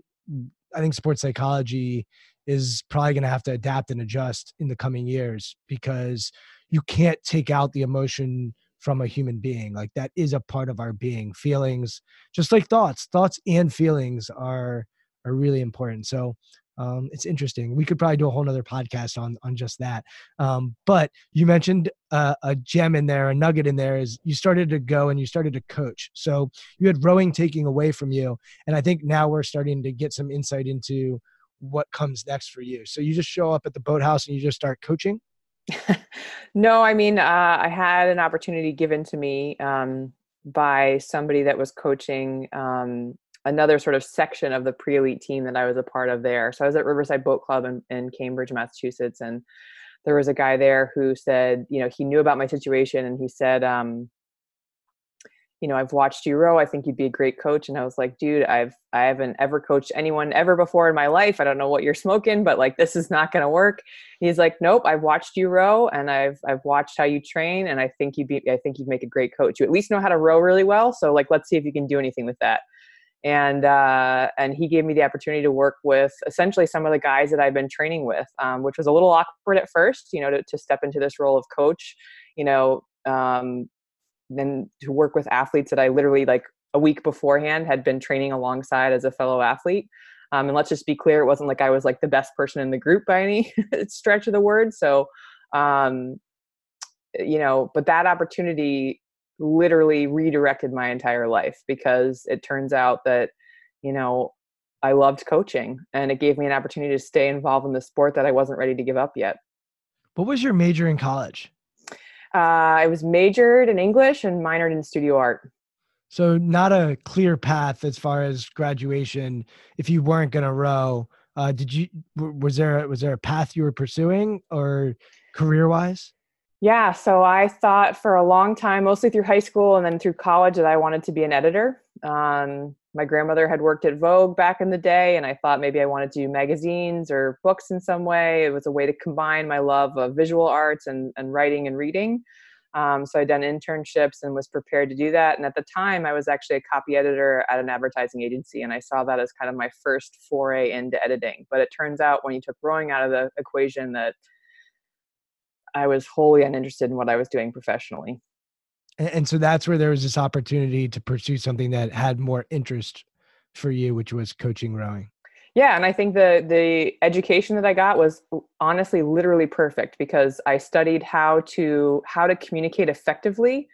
i think sports psychology is probably going to have to adapt and adjust in the coming years because you can't take out the emotion from a human being like that is a part of our being. Feelings just like thoughts thoughts and feelings are are really important. So um, it's interesting we could probably do a whole nother podcast on on just that um, but you mentioned uh, a gem in there a nugget in there is you started to go and you started to coach so you had rowing taking away from you and i think now we're starting to get some insight into what comes next for you. So you just show up at the boathouse and you just start coaching? [LAUGHS] no, I mean, uh, I had an opportunity given to me um, by somebody that was coaching um, another sort of section of the pre elite team that I was a part of there. So I was at Riverside Boat Club in, in Cambridge, Massachusetts, and there was a guy there who said, you know, he knew about my situation and he said, um, you know, I've watched you row. I think you'd be a great coach. And I was like, dude, I've I haven't ever coached anyone ever before in my life. I don't know what you're smoking, but like this is not gonna work. He's like, Nope, I've watched you row and I've I've watched how you train and I think you'd be I think you'd make a great coach. You at least know how to row really well. So like let's see if you can do anything with that. And uh, and he gave me the opportunity to work with essentially some of the guys that I've been training with, um, which was a little awkward at first, you know, to, to step into this role of coach. You know, um, then to work with athletes that I literally like a week beforehand had been training alongside as a fellow athlete. Um, and let's just be clear, it wasn't like I was like the best person in the group by any [LAUGHS] stretch of the word. So, um, you know, but that opportunity literally redirected my entire life because it turns out that, you know, I loved coaching and it gave me an opportunity to stay involved in the sport that I wasn't ready to give up yet. What was your major in college? Uh, I was majored in English and minored in studio art. So not a clear path as far as graduation. If you weren't going to row, uh, did you? Was there was there a path you were pursuing or career wise? Yeah, so I thought for a long time, mostly through high school and then through college, that I wanted to be an editor. Um, my grandmother had worked at Vogue back in the day, and I thought maybe I wanted to do magazines or books in some way. It was a way to combine my love of visual arts and, and writing and reading. Um, so I'd done internships and was prepared to do that. And at the time, I was actually a copy editor at an advertising agency, and I saw that as kind of my first foray into editing. But it turns out when you took rowing out of the equation, that I was wholly uninterested in what I was doing professionally. And so that's where there was this opportunity to pursue something that had more interest for you which was coaching rowing. Yeah and i think the the education that i got was honestly literally perfect because i studied how to how to communicate effectively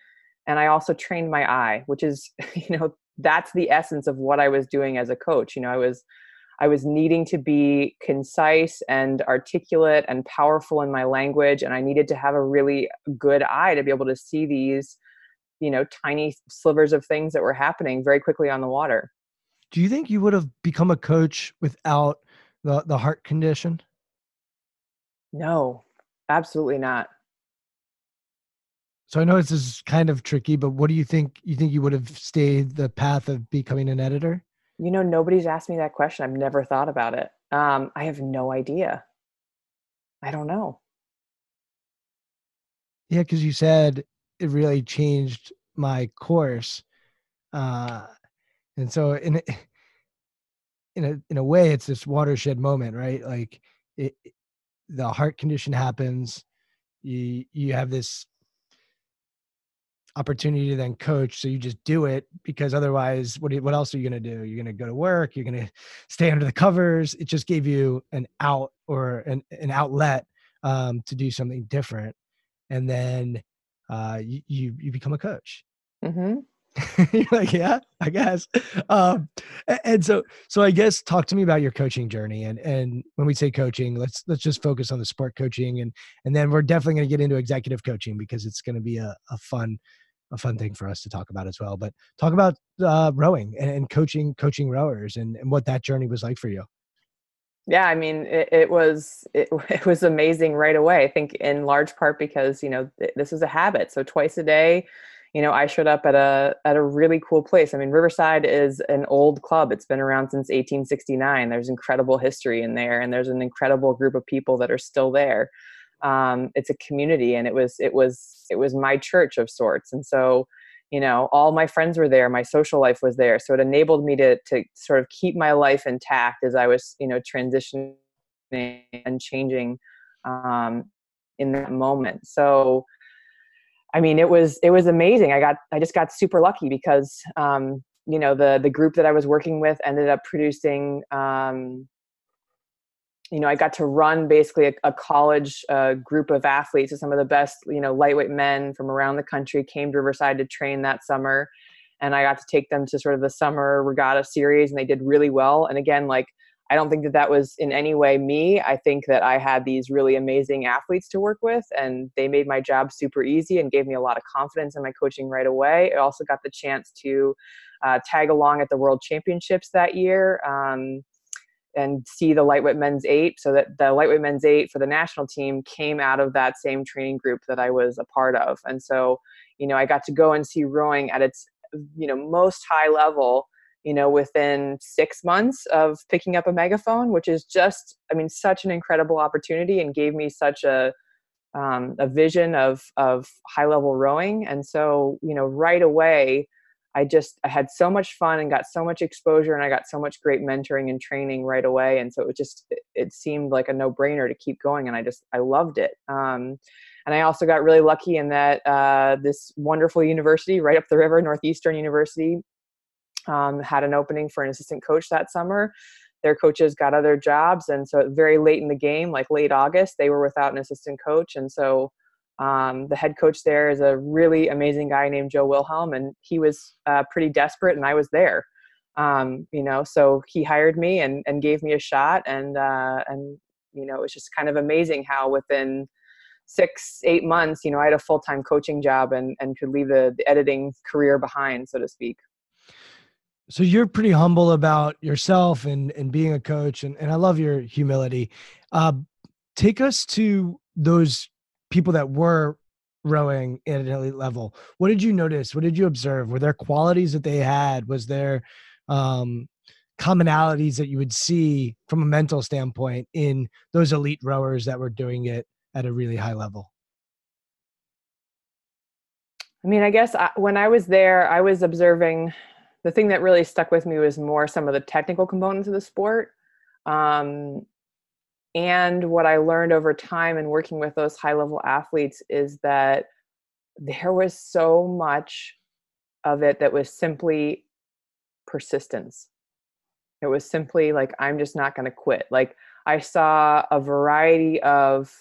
and i also trained my eye which is [LAUGHS] you know that's the essence of what i was doing as a coach. You know i was i was needing to be concise and articulate and powerful in my language and i needed to have a really good eye to be able to see these you know tiny slivers of things that were happening very quickly on the water. Do you think you would have become a coach without the the heart condition? No absolutely not. So i know this is kind of tricky but what do you think you think you would have stayed the path of becoming an editor you know nobody's asked me that question i've never thought about it um, i have no idea i don't know yeah because you said it really changed my course. Uh, and so in a, in a in a way, it's this watershed moment, right? Like it, the heart condition happens. You you have this opportunity to then coach so you just do it because otherwise what what else are you going to do you're going to go to work you're going [LAUGHS] to stay under the covers it just gave you an out or an, an outlet um, to do something different and then uh, you, you, you become a coach. Mm-hmm. [LAUGHS] You're like, yeah, I guess. Um, and so, so I guess talk to me about your coaching journey. And and when we say coaching, let's let's just focus on the sport coaching, and and then we're definitely going to get into executive coaching because it's going to be a, a fun a fun thing for us to talk about as well. But talk about uh, rowing and, and coaching coaching rowers and, and what that journey was like for you. yeah i mean it, it was it, [LAUGHS] it, was amazing right away i think in large part because you know th- this is a habit so twice a day you know i showed up at a at a really cool place i mean riverside is an old club it's been around since 1869 there's incredible history in there and there's an incredible group of people that are still there um, it's a community and it was it was it was my church of sorts. And so you know all my friends were there my social life was there. So it enabled me to to sort of keep my life intact as i was you know transitioning and changing um, in that moment. So i mean it was it was amazing. I got i just got super lucky because um, you know the the group that i was working with ended up producing um, you know, I got to run basically a, a college uh, group of athletes. So some of the best, you know, lightweight men from around the country came to Riverside to train that summer. And I got to take them to sort of the summer regatta series and they did really well. And again, like, I don't think that that was in any way me. I think that I had these really amazing athletes to work with, and they made my job super easy and gave me a lot of confidence in my coaching right away. I also got the chance to uh, tag along at the World Championships that year. Um, and see the lightweight men's eight so that the lightweight men's eight for the national team came out of that same training group that i was a part of. And so you know i got to go and see rowing at its you know most high level you know within six months of picking up a megaphone which is just i mean such an incredible opportunity and gave me such a um, a vision of of high level rowing. And so you know right away I just I had so much fun and got so much exposure and I got so much great mentoring and training right away and so it just it, seemed like a no brainer to keep going and I just I loved it. Um, and I also got really lucky in that uh, this wonderful university right up the river, Northeastern University, um, had an opening for an assistant coach that summer. Their coaches got other jobs, and so very late in the game, like late August, they were without an assistant coach, and so um, the head coach there is a really amazing guy named Joe Wilhelm, and he was uh, pretty desperate, and I was there. Um, you know, so he hired me and, and gave me a shot, and uh, and you know, it was just kind of amazing how within six eight months, you know, I had a full time coaching job and and could leave the, the editing career behind, so to speak. So you're pretty humble about yourself and and being a coach, and and I love your humility. Uh, take us to those people that were rowing at an elite level what did you notice? What did you observe? Were there qualities that they had? Was there um, commonalities that you would see from a mental standpoint in those elite rowers that were doing it at a really high level? I mean i guess I, when i was there i was observing the thing that really stuck with me was more some of the technical components of the sport. Um, and what I learned over time and working with those high level athletes is that there was so much of it that was simply persistence. It was simply like, I'm just not going to quit. Like, I saw a variety of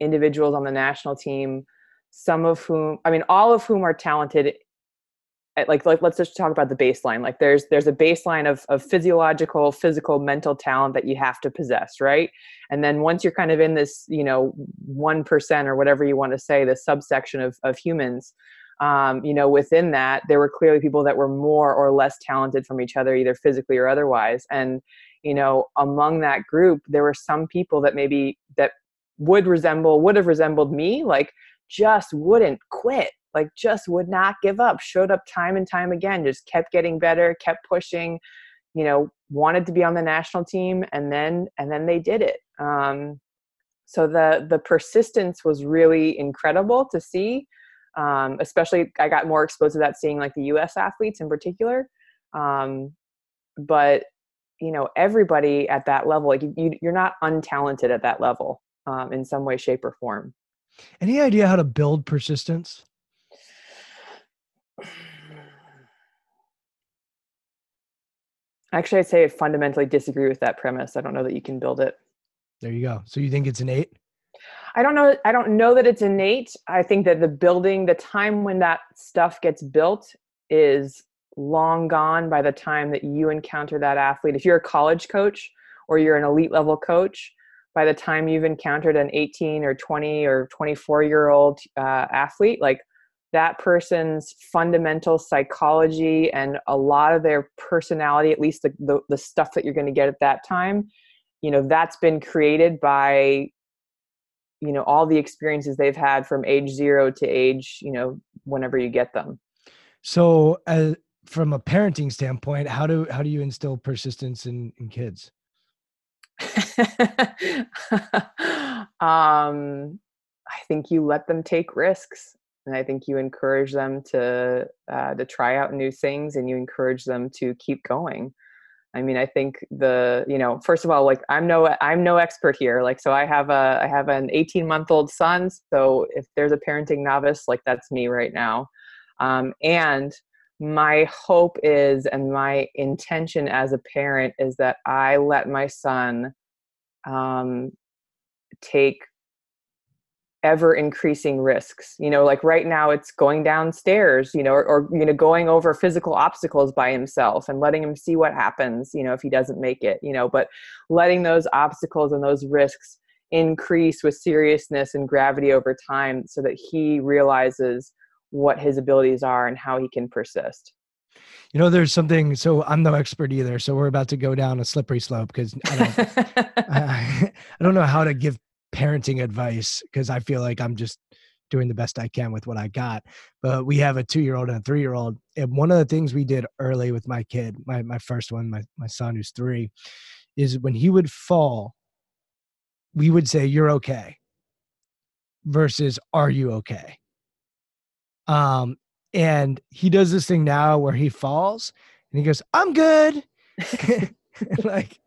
individuals on the national team, some of whom, I mean, all of whom are talented like like let's just talk about the baseline like there's there's a baseline of of physiological physical mental talent that you have to possess right? And then once you're kind of in this you know 1% or whatever you want to say the subsection of of humans um, you know within that there were clearly people that were more or less talented from each other either physically or otherwise. And you know among that group there were some people that maybe that would resemble would have resembled me like just wouldn't quit like just would not give up showed up time and time again just kept getting better kept pushing you know wanted to be on the national team and then and then they did it. Um, so the the persistence was really incredible to see um, especially i got more exposed to that seeing like the us athletes in particular. Um, but you know everybody at that level like you, you're not untalented at that level um, in some way shape or form. Any idea how to build persistence Actually, I'd say I fundamentally disagree with that premise. I don't know that you can build it. There you go. So you think it's innate? I don't know. I don't know that it's innate. I think that the building, the time when that stuff gets built is long gone by the time that you encounter that athlete. If you're a college coach or you're an elite level coach, by the time you've encountered an 18 or 20 or 24 year old uh, athlete, like that person's fundamental psychology and a lot of their personality, at least the, the, the stuff that you're going to get at that time, you know that's been created by you know all the experiences they've had from age zero to age you know whenever you get them. So uh, from a parenting standpoint how do how do you instill persistence in in kids? [LAUGHS] Um i think you let them take risks and i think you encourage them to uh, to try out new things and you encourage them to keep going I mean, I think the you know, first of all, like I'm no I'm no expert here. Like, so I have a I have an 18 month old son. So if there's a parenting novice, like that's me right now. Um, and my hope is, and my intention as a parent is that I let my son um, take ever increasing risks. You know like right now it's going downstairs you know or, or, you know going over physical obstacles by himself and letting him see what happens you know if he doesn't make it you know but letting those obstacles and those risks increase with seriousness and gravity over time so that he realizes what his abilities are and how he can persist. You know there's something so i'm no expert either so we're about to go down a slippery slope because I [LAUGHS] I, [LAUGHS] I don't know how to give parenting advice because I feel like I'm just doing the best I can with what I got. But we have a two year old and a three year old. And one of the things we did early with my kid, my, my first one, my, my son who's three, is when he would fall, we would say, You're okay versus Are you okay? Um, and he does this thing now where he falls and he goes, I'm good. [LAUGHS] [LAUGHS] like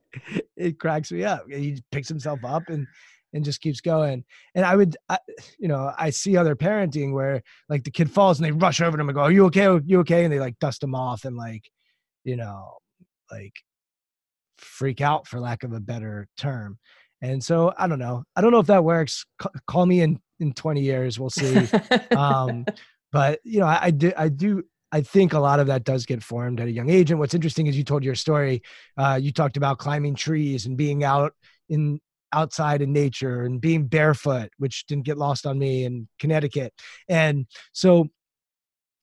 it cracks me up. He picks himself up and and just keeps going. And I would, I, you know, I see other parenting where like the kid falls and they rush over to him and go, "Are you okay? Are you okay?" And they like dust him off and like, you know, like freak out for lack of a better term. And so I don't know. I don't know if that works. C- call me in in 20 years. We'll see. um, [LAUGHS] but you know, I, I do. I do. I think a lot of that does get formed at a young age. And what's interesting is you told your story. Uh, you talked about climbing trees and being out in outside in nature and being barefoot, which didn't get lost on me in Connecticut. And so,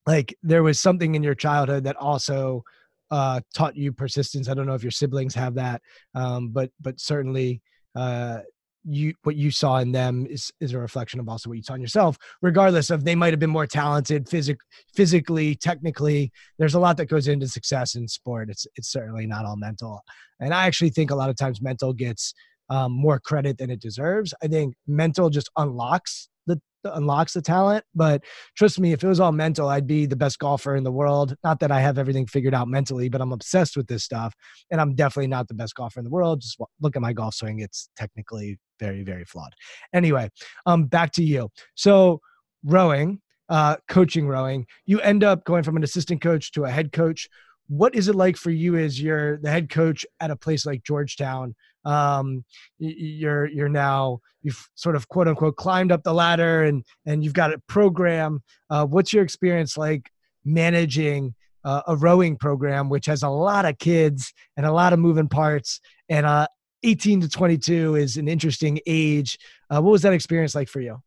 like, there was something in your childhood that also uh, taught you persistence. I don't know if your siblings have that, um, but but certainly uh, you what you saw in them is is a reflection of also what you saw in yourself. Regardless of they might have been more talented, physic, physically, technically. There's a lot that goes into success in sport. It's it's certainly not all mental, and I actually think a lot of times mental gets um, more credit than it deserves. I think mental just unlocks the unlocks the talent. But trust me, if it was all mental, I'd be the best golfer in the world. Not that I have everything figured out mentally, but I'm obsessed with this stuff, and I'm definitely not the best golfer in the world. Just look at my golf swing; it's technically very, very flawed. Anyway, um, back to you. So rowing, uh, coaching rowing, you end up going from an assistant coach to a head coach. What is it like for you as you're the head coach at a place like Georgetown? Um, you're you're now you've sort of quote unquote climbed up the ladder and and you've got a program. Uh, what's your experience like managing uh, a rowing program which has a lot of kids and a lot of moving parts and uh, 18 to 22 is an interesting age. Uh, what was that experience like for you?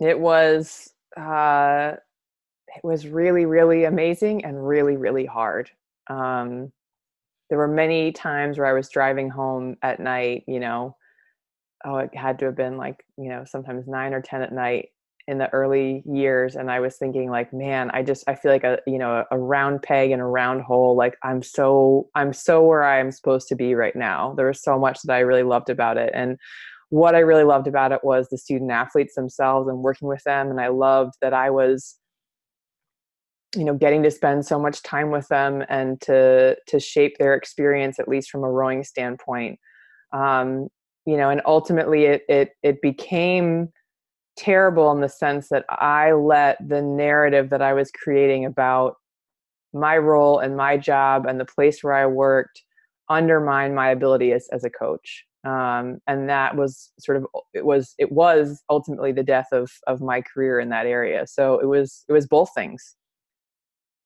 It was uh, it was really really amazing and really really hard. Um, there were many times where I was driving home at night, you know, oh, it had to have been like, you know, sometimes nine or 10 at night in the early years. And I was thinking like, man, I just, I feel like a, you know, a round peg in a round hole. Like I'm so, I'm so where I'm supposed to be right now. There was so much that I really loved about it. And what I really loved about it was the student athletes themselves and working with them. And I loved that I was, you know getting to spend so much time with them and to to shape their experience at least from a rowing standpoint. Um, you know and ultimately it it it became terrible in the sense that i let the narrative that i was creating about my role and my job and the place where i worked undermine my ability as, as a coach. Um, and that was sort of it was it was ultimately the death of of my career in that area. So it was it was both things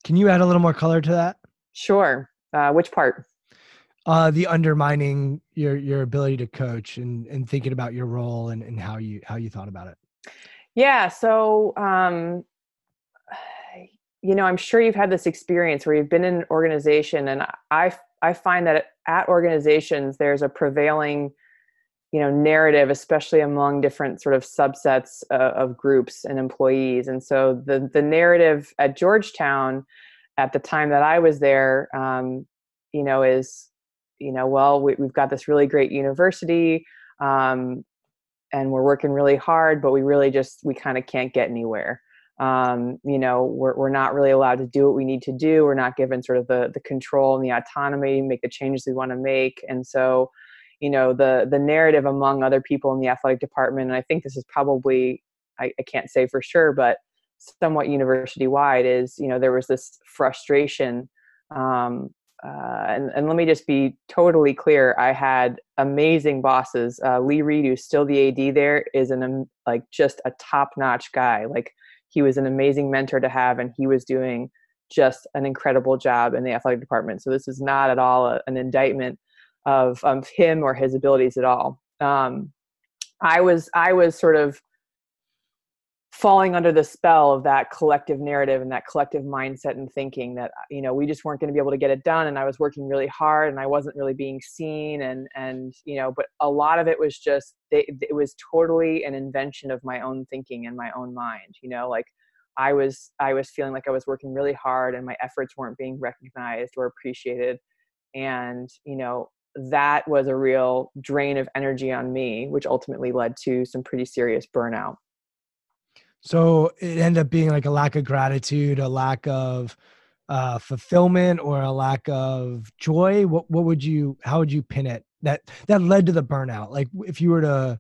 can you add a little more color to that? Sure. Uh, which part? Uh, the undermining your your ability to coach and and thinking about your role and, and how you how you thought about it. Yeah. So um, you know, I'm sure you've had this experience where you've been in an organization, and I I find that at organizations there's a prevailing you know narrative especially among different sort of subsets uh, of groups and employees. And so the the narrative at georgetown at the time that i was there um, you know is you know well we, have got this really great university um, and we're working really hard but we really just we kind of can't get anywhere. Um, you know we're, we're not really allowed to do what we need to do. We're not given sort of the the control and the autonomy to make the changes we want to make. And so you know the the narrative among other people in the athletic department and i think this is probably i, I can't say for sure but somewhat university wide is you know there was this frustration um, uh, and, and let me just be totally clear i had amazing bosses. Uh, lee reed who's still the ad there is an um, like just a top notch guy. Like he was an amazing mentor to have and he was doing just an incredible job in the athletic department. So this is not at all a, an indictment of, of him or his abilities at all. Um, I was I was sort of falling under the spell of that collective narrative and that collective mindset and thinking that you know we just weren't going to be able to get it done and i was working really hard and i wasn't really being seen and and you know but a lot of it was just it was totally an invention of my own thinking and my own mind you know like i was i was feeling like i was working really hard and my efforts weren't being recognized or appreciated and you know that was a real drain of energy on me, which ultimately led to some pretty serious burnout. So it ended up being like a lack of gratitude, a lack of uh, fulfillment, or a lack of joy. What what would you? How would you pin it? That that led to the burnout. Like if you were to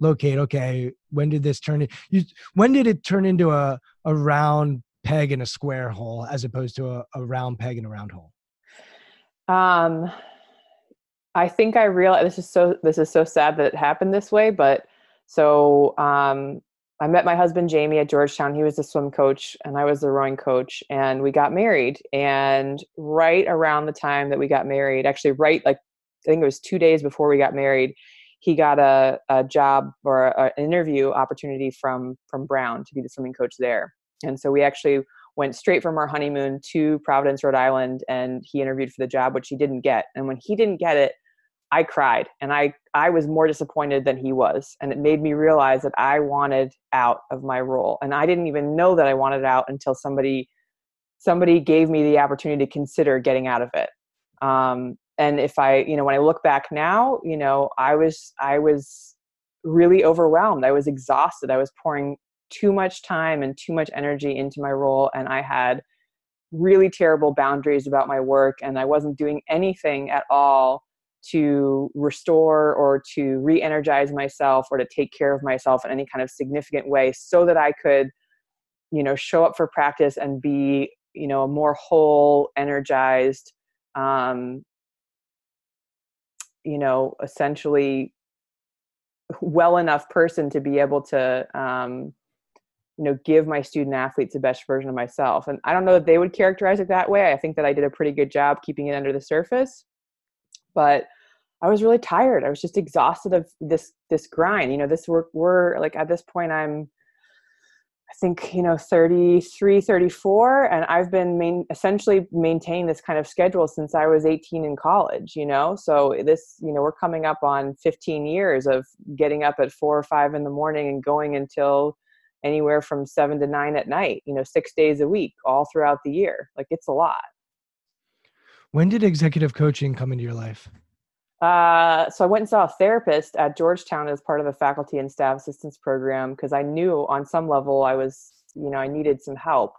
locate, okay, when did this turn? You when did it turn into a a round peg in a square hole as opposed to a, a round peg in a round hole? Um, I think I realized this is so this is so sad that it happened this way, but so um, I met my husband Jamie at Georgetown. He was the swim coach and I was the rowing coach, and we got married. And right around the time that we got married, actually, right like I think it was two days before we got married, he got a, a job or a, an interview opportunity from from Brown to be the swimming coach there. And so we actually went straight from our honeymoon to Providence, Rhode Island, and he interviewed for the job, which he didn't get. And when he didn't get it, I cried and I, I was more disappointed than he was. And it made me realize that I wanted out of my role. And I didn't even know that I wanted out until somebody, somebody gave me the opportunity to consider getting out of it. Um, and if I, you know, when I look back now, you know, I was, I was really overwhelmed. I was exhausted. I was pouring too much time and too much energy into my role. And I had really terrible boundaries about my work. And I wasn't doing anything at all to restore or to re energize myself or to take care of myself in any kind of significant way so that I could, you know, show up for practice and be, you know, a more whole, energized, um, you know, essentially well enough person to be able to, um, you know, give my student athletes the best version of myself. And I don't know that they would characterize it that way. I think that I did a pretty good job keeping it under the surface but I was really tired. I was just exhausted of this this grind. You know, this work we're like at this point I'm I think, you know, 33, 34 and I've been main, essentially maintaining this kind of schedule since I was 18 in college, you know. So this, you know, we're coming up on 15 years of getting up at 4 or 5 in the morning and going until anywhere from 7 to 9 at night, you know, 6 days a week all throughout the year. Like it's a lot. When did executive coaching come into your life? Uh, so I went and saw a therapist at Georgetown as part of the faculty and staff assistance program because I knew on some level I was, you know, I needed some help.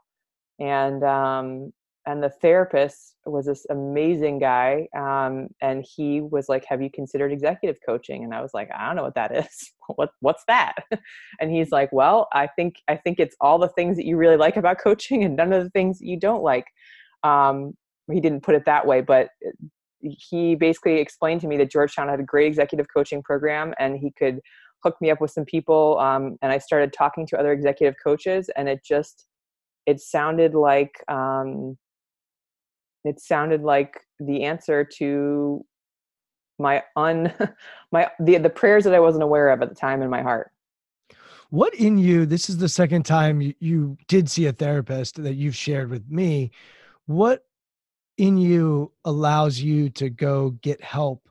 And um, and the therapist was this amazing guy, um, and he was like, "Have you considered executive coaching?" And I was like, "I don't know what that [LAUGHS] is. what what's that?" [LAUGHS] and he's like, "Well, I think I think it's all the things that you really like about coaching and none of the things that you don't like." Um, he didn't put it that way, but uh, he basically explained to me that Georgetown had a great executive coaching program and he could hook me up with some people. Um, and I started talking to other executive coaches, and it just it sounded like um, it sounded like the answer to my un [LAUGHS] my the the prayers that I wasn't aware of at the time in my heart. What in you? This is the second time you, you did see a therapist that you've shared with me. What in you allows you to go get help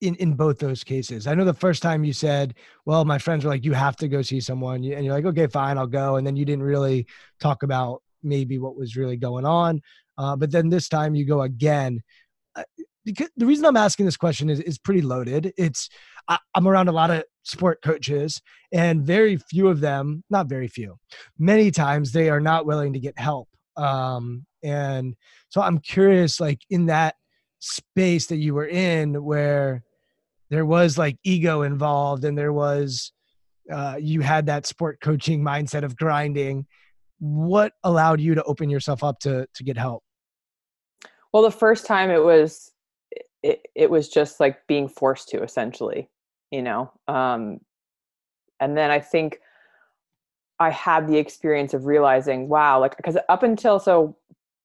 in in both those cases. I know the first time you said, "Well, my friends were like, you have to go see someone," and you're like, "Okay, fine, I'll go," and then you didn't really talk about maybe what was really going on. Uh, but then this time you go again. Uh, because the reason I'm asking this question is is pretty loaded. It's I, I'm around a lot of sport coaches, and very few of them, not very few, many times they are not willing to get help. Um, and so I'm curious, like in that space that you were in, where there was like ego involved and there was uh, you had that sport coaching mindset of grinding what allowed you to open yourself up to to get help? Well the first time it was it, it was just like being forced to essentially you know um and then i think i had the experience of realizing wow like because up until so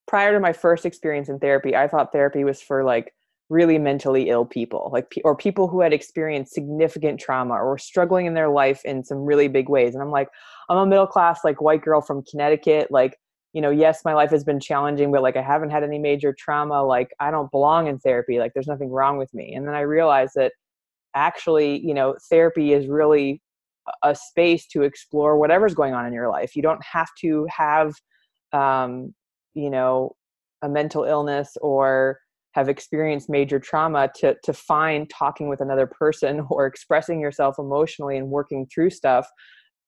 prior to my first experience in therapy i thought therapy was for like really mentally ill people like or people who had experienced significant trauma or were struggling in their life in some really big ways. And i'm like i'm a middle class like white girl from connecticut like you know yes my life has been challenging but like i haven't had any major trauma like i don't belong in therapy like there's nothing wrong with me. And then i realized that actually you know therapy is really a space to explore whatever's going on in your life. You don't have to have um you know a mental illness or have experienced major trauma to to find talking with another person [LAUGHS] or expressing yourself emotionally and working through stuff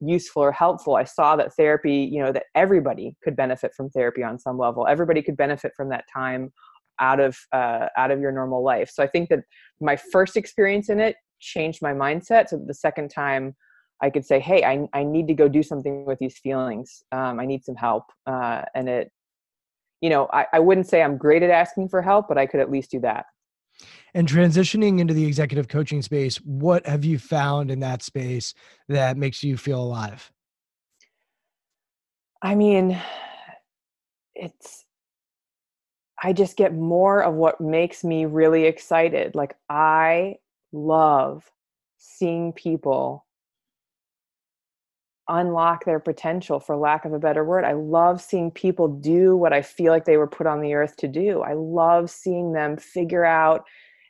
useful or helpful. I saw that therapy you know that everybody could benefit from therapy on some level. Everybody could benefit from that time out of uh, out of your normal life. So i think that my first experience in it changed my mindset. So the second time i could say hey i, I need to go do something with these feelings. Um, i need some help uh, and it you know, I, I wouldn't say I'm great at asking for help, but I could at least do that. And transitioning into the executive coaching space, what have you found in that space that makes you feel alive? I mean, it's, I just get more of what makes me really excited. Like, I love seeing people unlock their potential for lack of a better word. I love seeing people do what I feel like they were put on the earth to do. I love seeing them figure out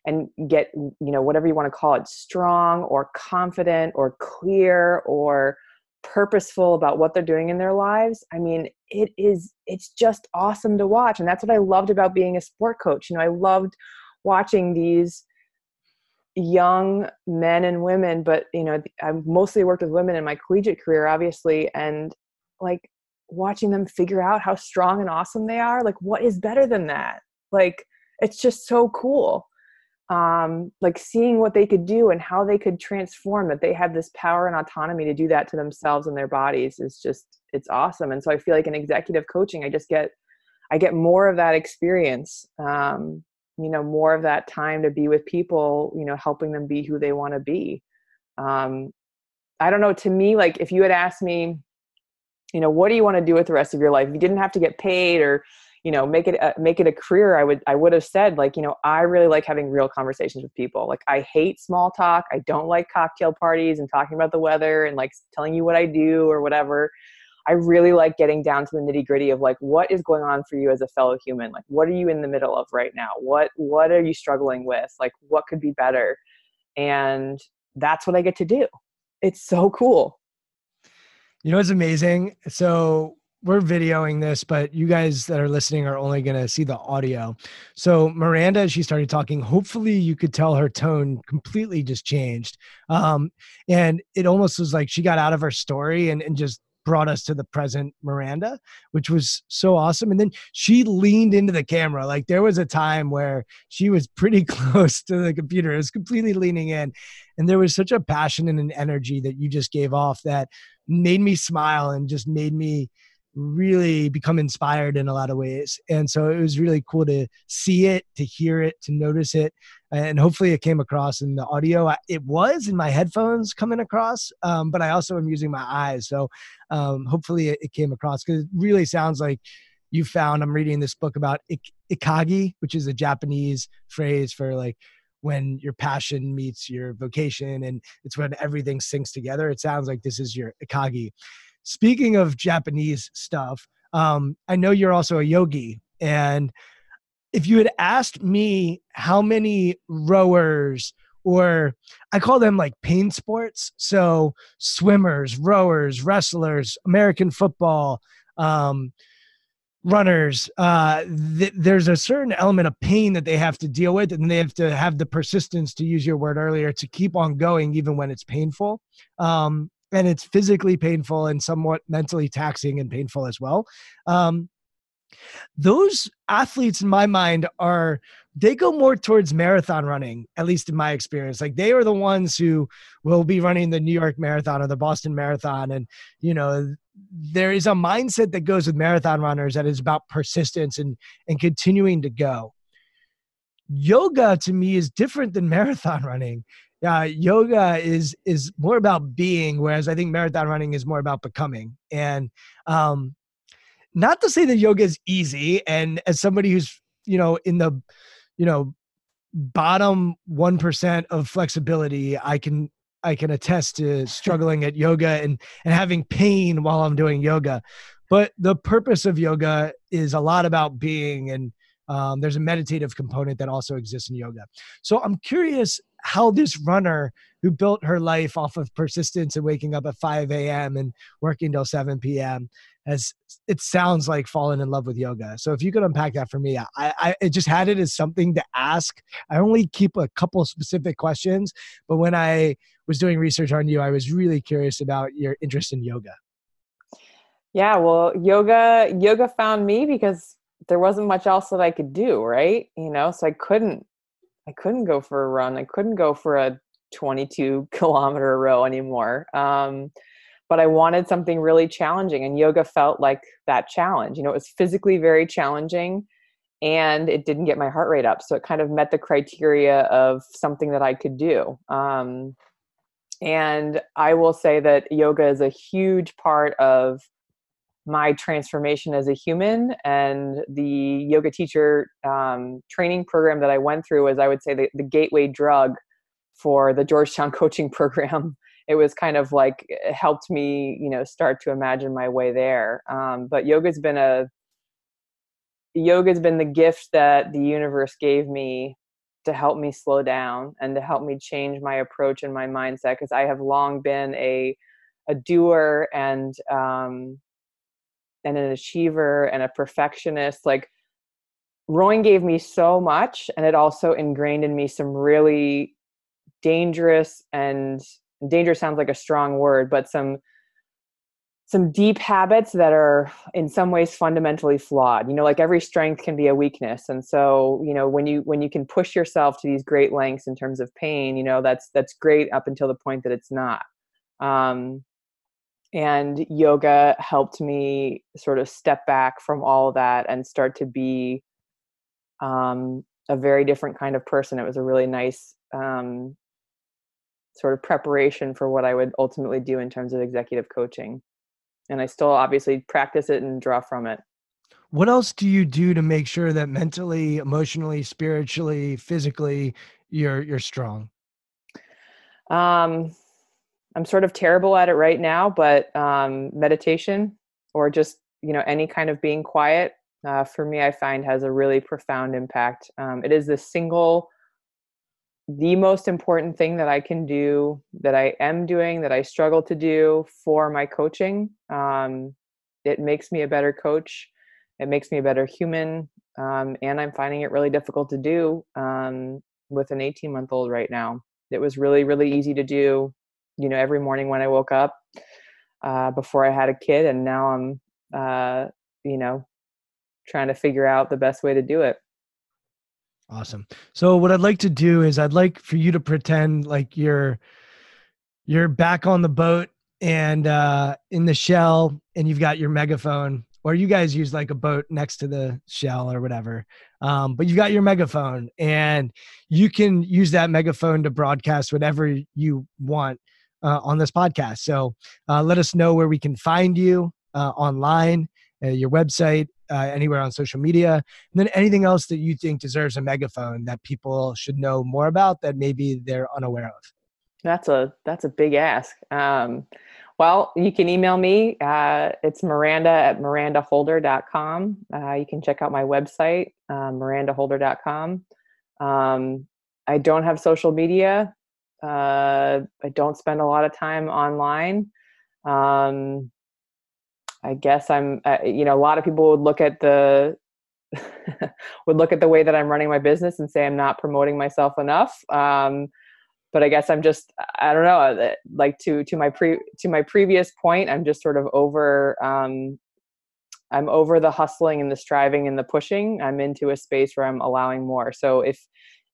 and get, you know, whatever you want to call it, strong or confident or clear or purposeful about what they're doing in their lives. I mean, it is it's just awesome to watch and that's what I loved about being a sport coach. You know, I loved watching these young men and women but you know i've mostly worked with women in my collegiate career obviously and like watching them figure out how strong and awesome they are like what is better than that? Like it's just so cool. Um like seeing what they could do and how they could transform that they have this power and autonomy to do that to themselves and their bodies is just it's awesome. And so i feel like in executive coaching i just get i get more of that experience um you know more of that time to be with people you know helping them be who they want to be. Um i don't know to me like if you had asked me you know what do you want to do with the rest of your life? If you didn't have to get paid or you know make it a, make it a career i would i would have said like you know i really like having real conversations with people. Like i hate small talk. I don't like cocktail parties and talking about the weather and like telling you what i do or whatever I really like getting down to the nitty gritty of like what is going on for you as a fellow human. Like what are you in the middle of right now? What what are you struggling with? Like what could be better? And that's what I get to do. It's so cool. You know what's amazing? So we're videoing this, but you guys that are listening are only going to see the audio. So Miranda, she started talking, hopefully you could tell her tone completely just changed. Um, and it almost was like she got out of her story and, and just brought us to the present Miranda, which was so awesome. And then she leaned into the camera. Like there was a time where she was pretty [LAUGHS] close to the computer. It was completely leaning in. And there was such a passion and an energy that you just gave off that made me smile and just made me really become inspired in a lot of ways. And so it was really cool to see it, to hear it, to notice it. And hopefully it came across in the audio. It was in my headphones coming across, um, but I also am using my eyes. So um, hopefully it, it, came across because it really sounds like you found. I'm reading this book about ik- ikigai, which is a Japanese phrase for like when your passion meets your vocation and it's when everything syncs together. It sounds like this is your ikigai. Speaking of Japanese stuff, um, I know you're also a yogi, and if you had asked me how many rowers or I call them like pain sports. So swimmers, rowers, wrestlers, American football, um, runners, uh, th- there's a certain element of pain that they have to deal with, and they have to have the persistence, to use your word earlier, to keep on going even when it's painful. Um, and it's physically painful and somewhat mentally taxing and painful as well. Um, those athletes in my mind are they go more towards marathon running at least in my experience. Like they are the ones who will be running the new york marathon or the boston marathon. And you know there is a mindset that goes with marathon runners that is about persistence and and continuing to go. Yoga to me is different than [LAUGHS] marathon running. Uh, yoga is is more about being whereas i think marathon running is more about becoming. And um not to say that yoga is easy and as somebody who's you know in the you know bottom 1% of flexibility i can i can attest to struggling at yoga and and having pain while i'm doing yoga but the purpose of yoga is a lot about being and um, there's a meditative component that also exists in yoga so i'm curious how this runner who built her life off of persistence and waking up at 5 a.m. and working till 7 p.m. has it sounds like fallen in love with yoga. So if you could unpack that for me, I, I it just had it as something to ask. I only keep a couple specific questions, but when I was doing research on you, I was really curious about your interest in yoga. Yeah, well, yoga yoga found me because there wasn't much else that I could do, right? You know, so I couldn't I couldn't go for a run. I couldn't go for a 22 [LAUGHS] kilometer row anymore. Um, but I wanted something really challenging, and yoga felt like that challenge. You know, it was physically very challenging and it didn't get my heart rate up. So it kind of met the criteria of something that I could do. Um, and I will say that yoga is a huge part of my transformation as a human and the yoga teacher um, training program that i went through was i would say the, the gateway drug for the georgetown [LAUGHS] coaching program it was kind of like helped me you know start to imagine my way there um, but yoga's been a yoga's been the gift that the universe gave me to help me slow down and to help me change my approach and my mindset because i have long been a a doer and um, and an achiever and a perfectionist like rowing gave me so much and it also ingrained in me some really dangerous and dangerous sounds like a strong word but some some deep habits that are in some ways fundamentally flawed. You know like every strength can be a weakness. And so you know when you when you can push yourself to these great lengths in terms of pain you know that's that's great up until the point that it's not. Um and yoga helped me sort of step back from all of that and start to be um, a very different kind of person. It was a really nice um, sort of preparation for what i would ultimately do in terms of executive coaching and i still obviously practice it and draw from it what else do you do to make sure that mentally emotionally spiritually physically you're you're strong um I'm sort of terrible at it right now, but um, meditation or just you know any kind of being quiet uh, for me, I find has a really profound impact. Um, it is the single, the most important thing that I can do, that I am doing, that I struggle to do for my coaching. Um, it makes me a better coach. It makes me a better human, um, and I'm finding it really difficult to do um, with an 18 month old right now. It was really, really easy to do you know every morning when I woke up uh, before I had a kid, and now I'm uh, you know trying to figure out the best way to do it. Awesome. So what I'd like to do is I'd like for you to pretend like you're you're back on the boat and uh in the shell and you've got your megaphone or you guys use like a boat next to the shell or whatever. Um, but you've got your megaphone and you can use that megaphone to broadcast whatever you want uh, on this podcast. So uh, let us know where we can find you uh, online, uh, your website, uh, anywhere on social media, and then anything else that you think deserves a megaphone that people should know more about that maybe they're unaware of. That's a that's a big ask. Um, well, you can email me. Uh, it's Miranda at mirandaholder.com. Uh, you can check out my website, uh, mirandaholder.com. Um, I don't have social media. Uh, I don't spend a lot of time online. Um, I guess I'm, uh, you know, a lot of people would look at the [LAUGHS] would look at the way that I'm running my business and say I'm not promoting myself enough. Um, but I guess I'm just I don't know uh, like to to my pre to my previous point I'm just sort of over um, I'm over the hustling and the striving and the pushing. I'm into a space where I'm allowing more. So if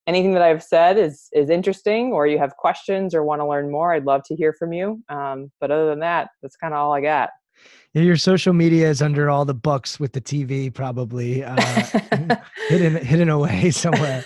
anything that I've said is is interesting or you have questions or want to learn more, I'd love to hear from you. Um, but other than that, that's kind of all I got. Your social media is under all the books with the TV, probably uh, [LAUGHS] hidden hidden away [LAUGHS] somewhere.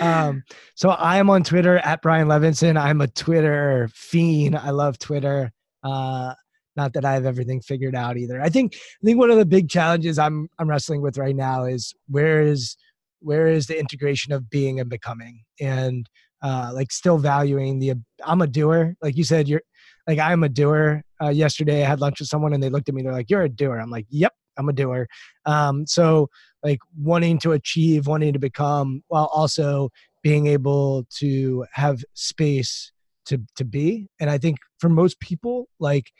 Um, so I am on Twitter at Brian Levinson. I'm a Twitter fiend. I love Twitter. Uh, not that I have everything figured out either. I think I think one of the big challenges I'm I'm wrestling with right now is where is where is the integration of being and becoming and uh, like still valuing the I'm a doer. Like you said, you're like I'm a doer. Uh, yesterday, I had lunch with someone and they looked at me. They're like, "You're a doer." I'm like, "Yep, I'm a doer." Um, so like wanting to achieve, wanting to become, while also being able to have space to to be. And I think for most people, like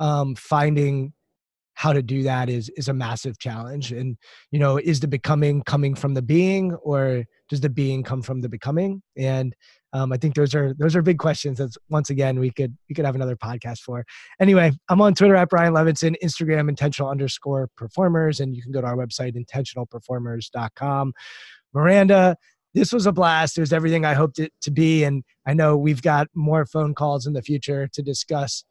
um, finding how to do that is is a massive challenge and you know is the becoming coming from the being or does the being come from the becoming? And um, i think those are those are big questions that's once again we could we could have another podcast for. Anyway i'm on twitter at brian levinson instagram intentional underscore performers and you can go to our website intentionalperformers.com miranda this was a blast. It was everything i hoped it to be and i know we've got more phone calls in the future to discuss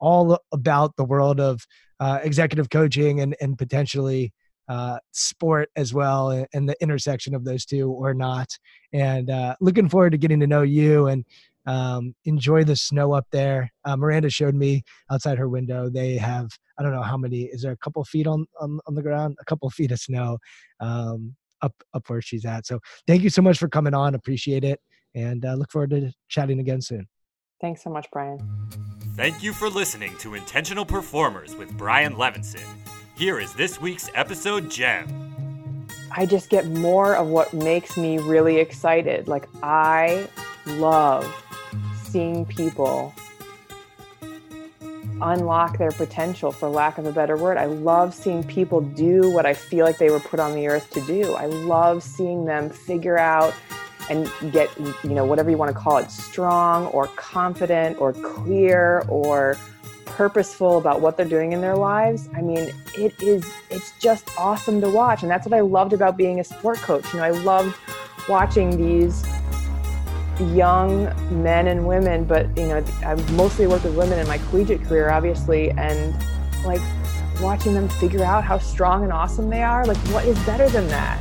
all about the world of uh, executive coaching and and potentially uh, sport as well and, and, the intersection of those two or not. And uh, looking forward to getting to know you and um, enjoy the snow up there. Uh, Miranda showed me outside her window. They have I don't know how many. Is there a couple feet on on, on the ground? A couple feet of snow um, up up where she's at. So thank you so much for coming on. Appreciate it, and uh, look forward to chatting again soon. Thanks so much, Brian. Thank you for listening to Intentional Performers with Brian Levinson. Here is this week's episode gem. I just get more of what makes me really excited. Like, I love seeing people unlock their potential, for lack of a better word. I love seeing people do what I feel like they were put on the earth to do. I love seeing them figure out and get, you know, whatever you want to call it, strong or confident or clear or purposeful about what they're doing in their lives. I mean, it is, it's just awesome to watch. And that's what I loved about being a sport coach. You know, I loved watching these young men and women, but, you know, I've mostly worked with women in my collegiate career, obviously, and like watching them figure out how strong and awesome they are. Like, what is better than that?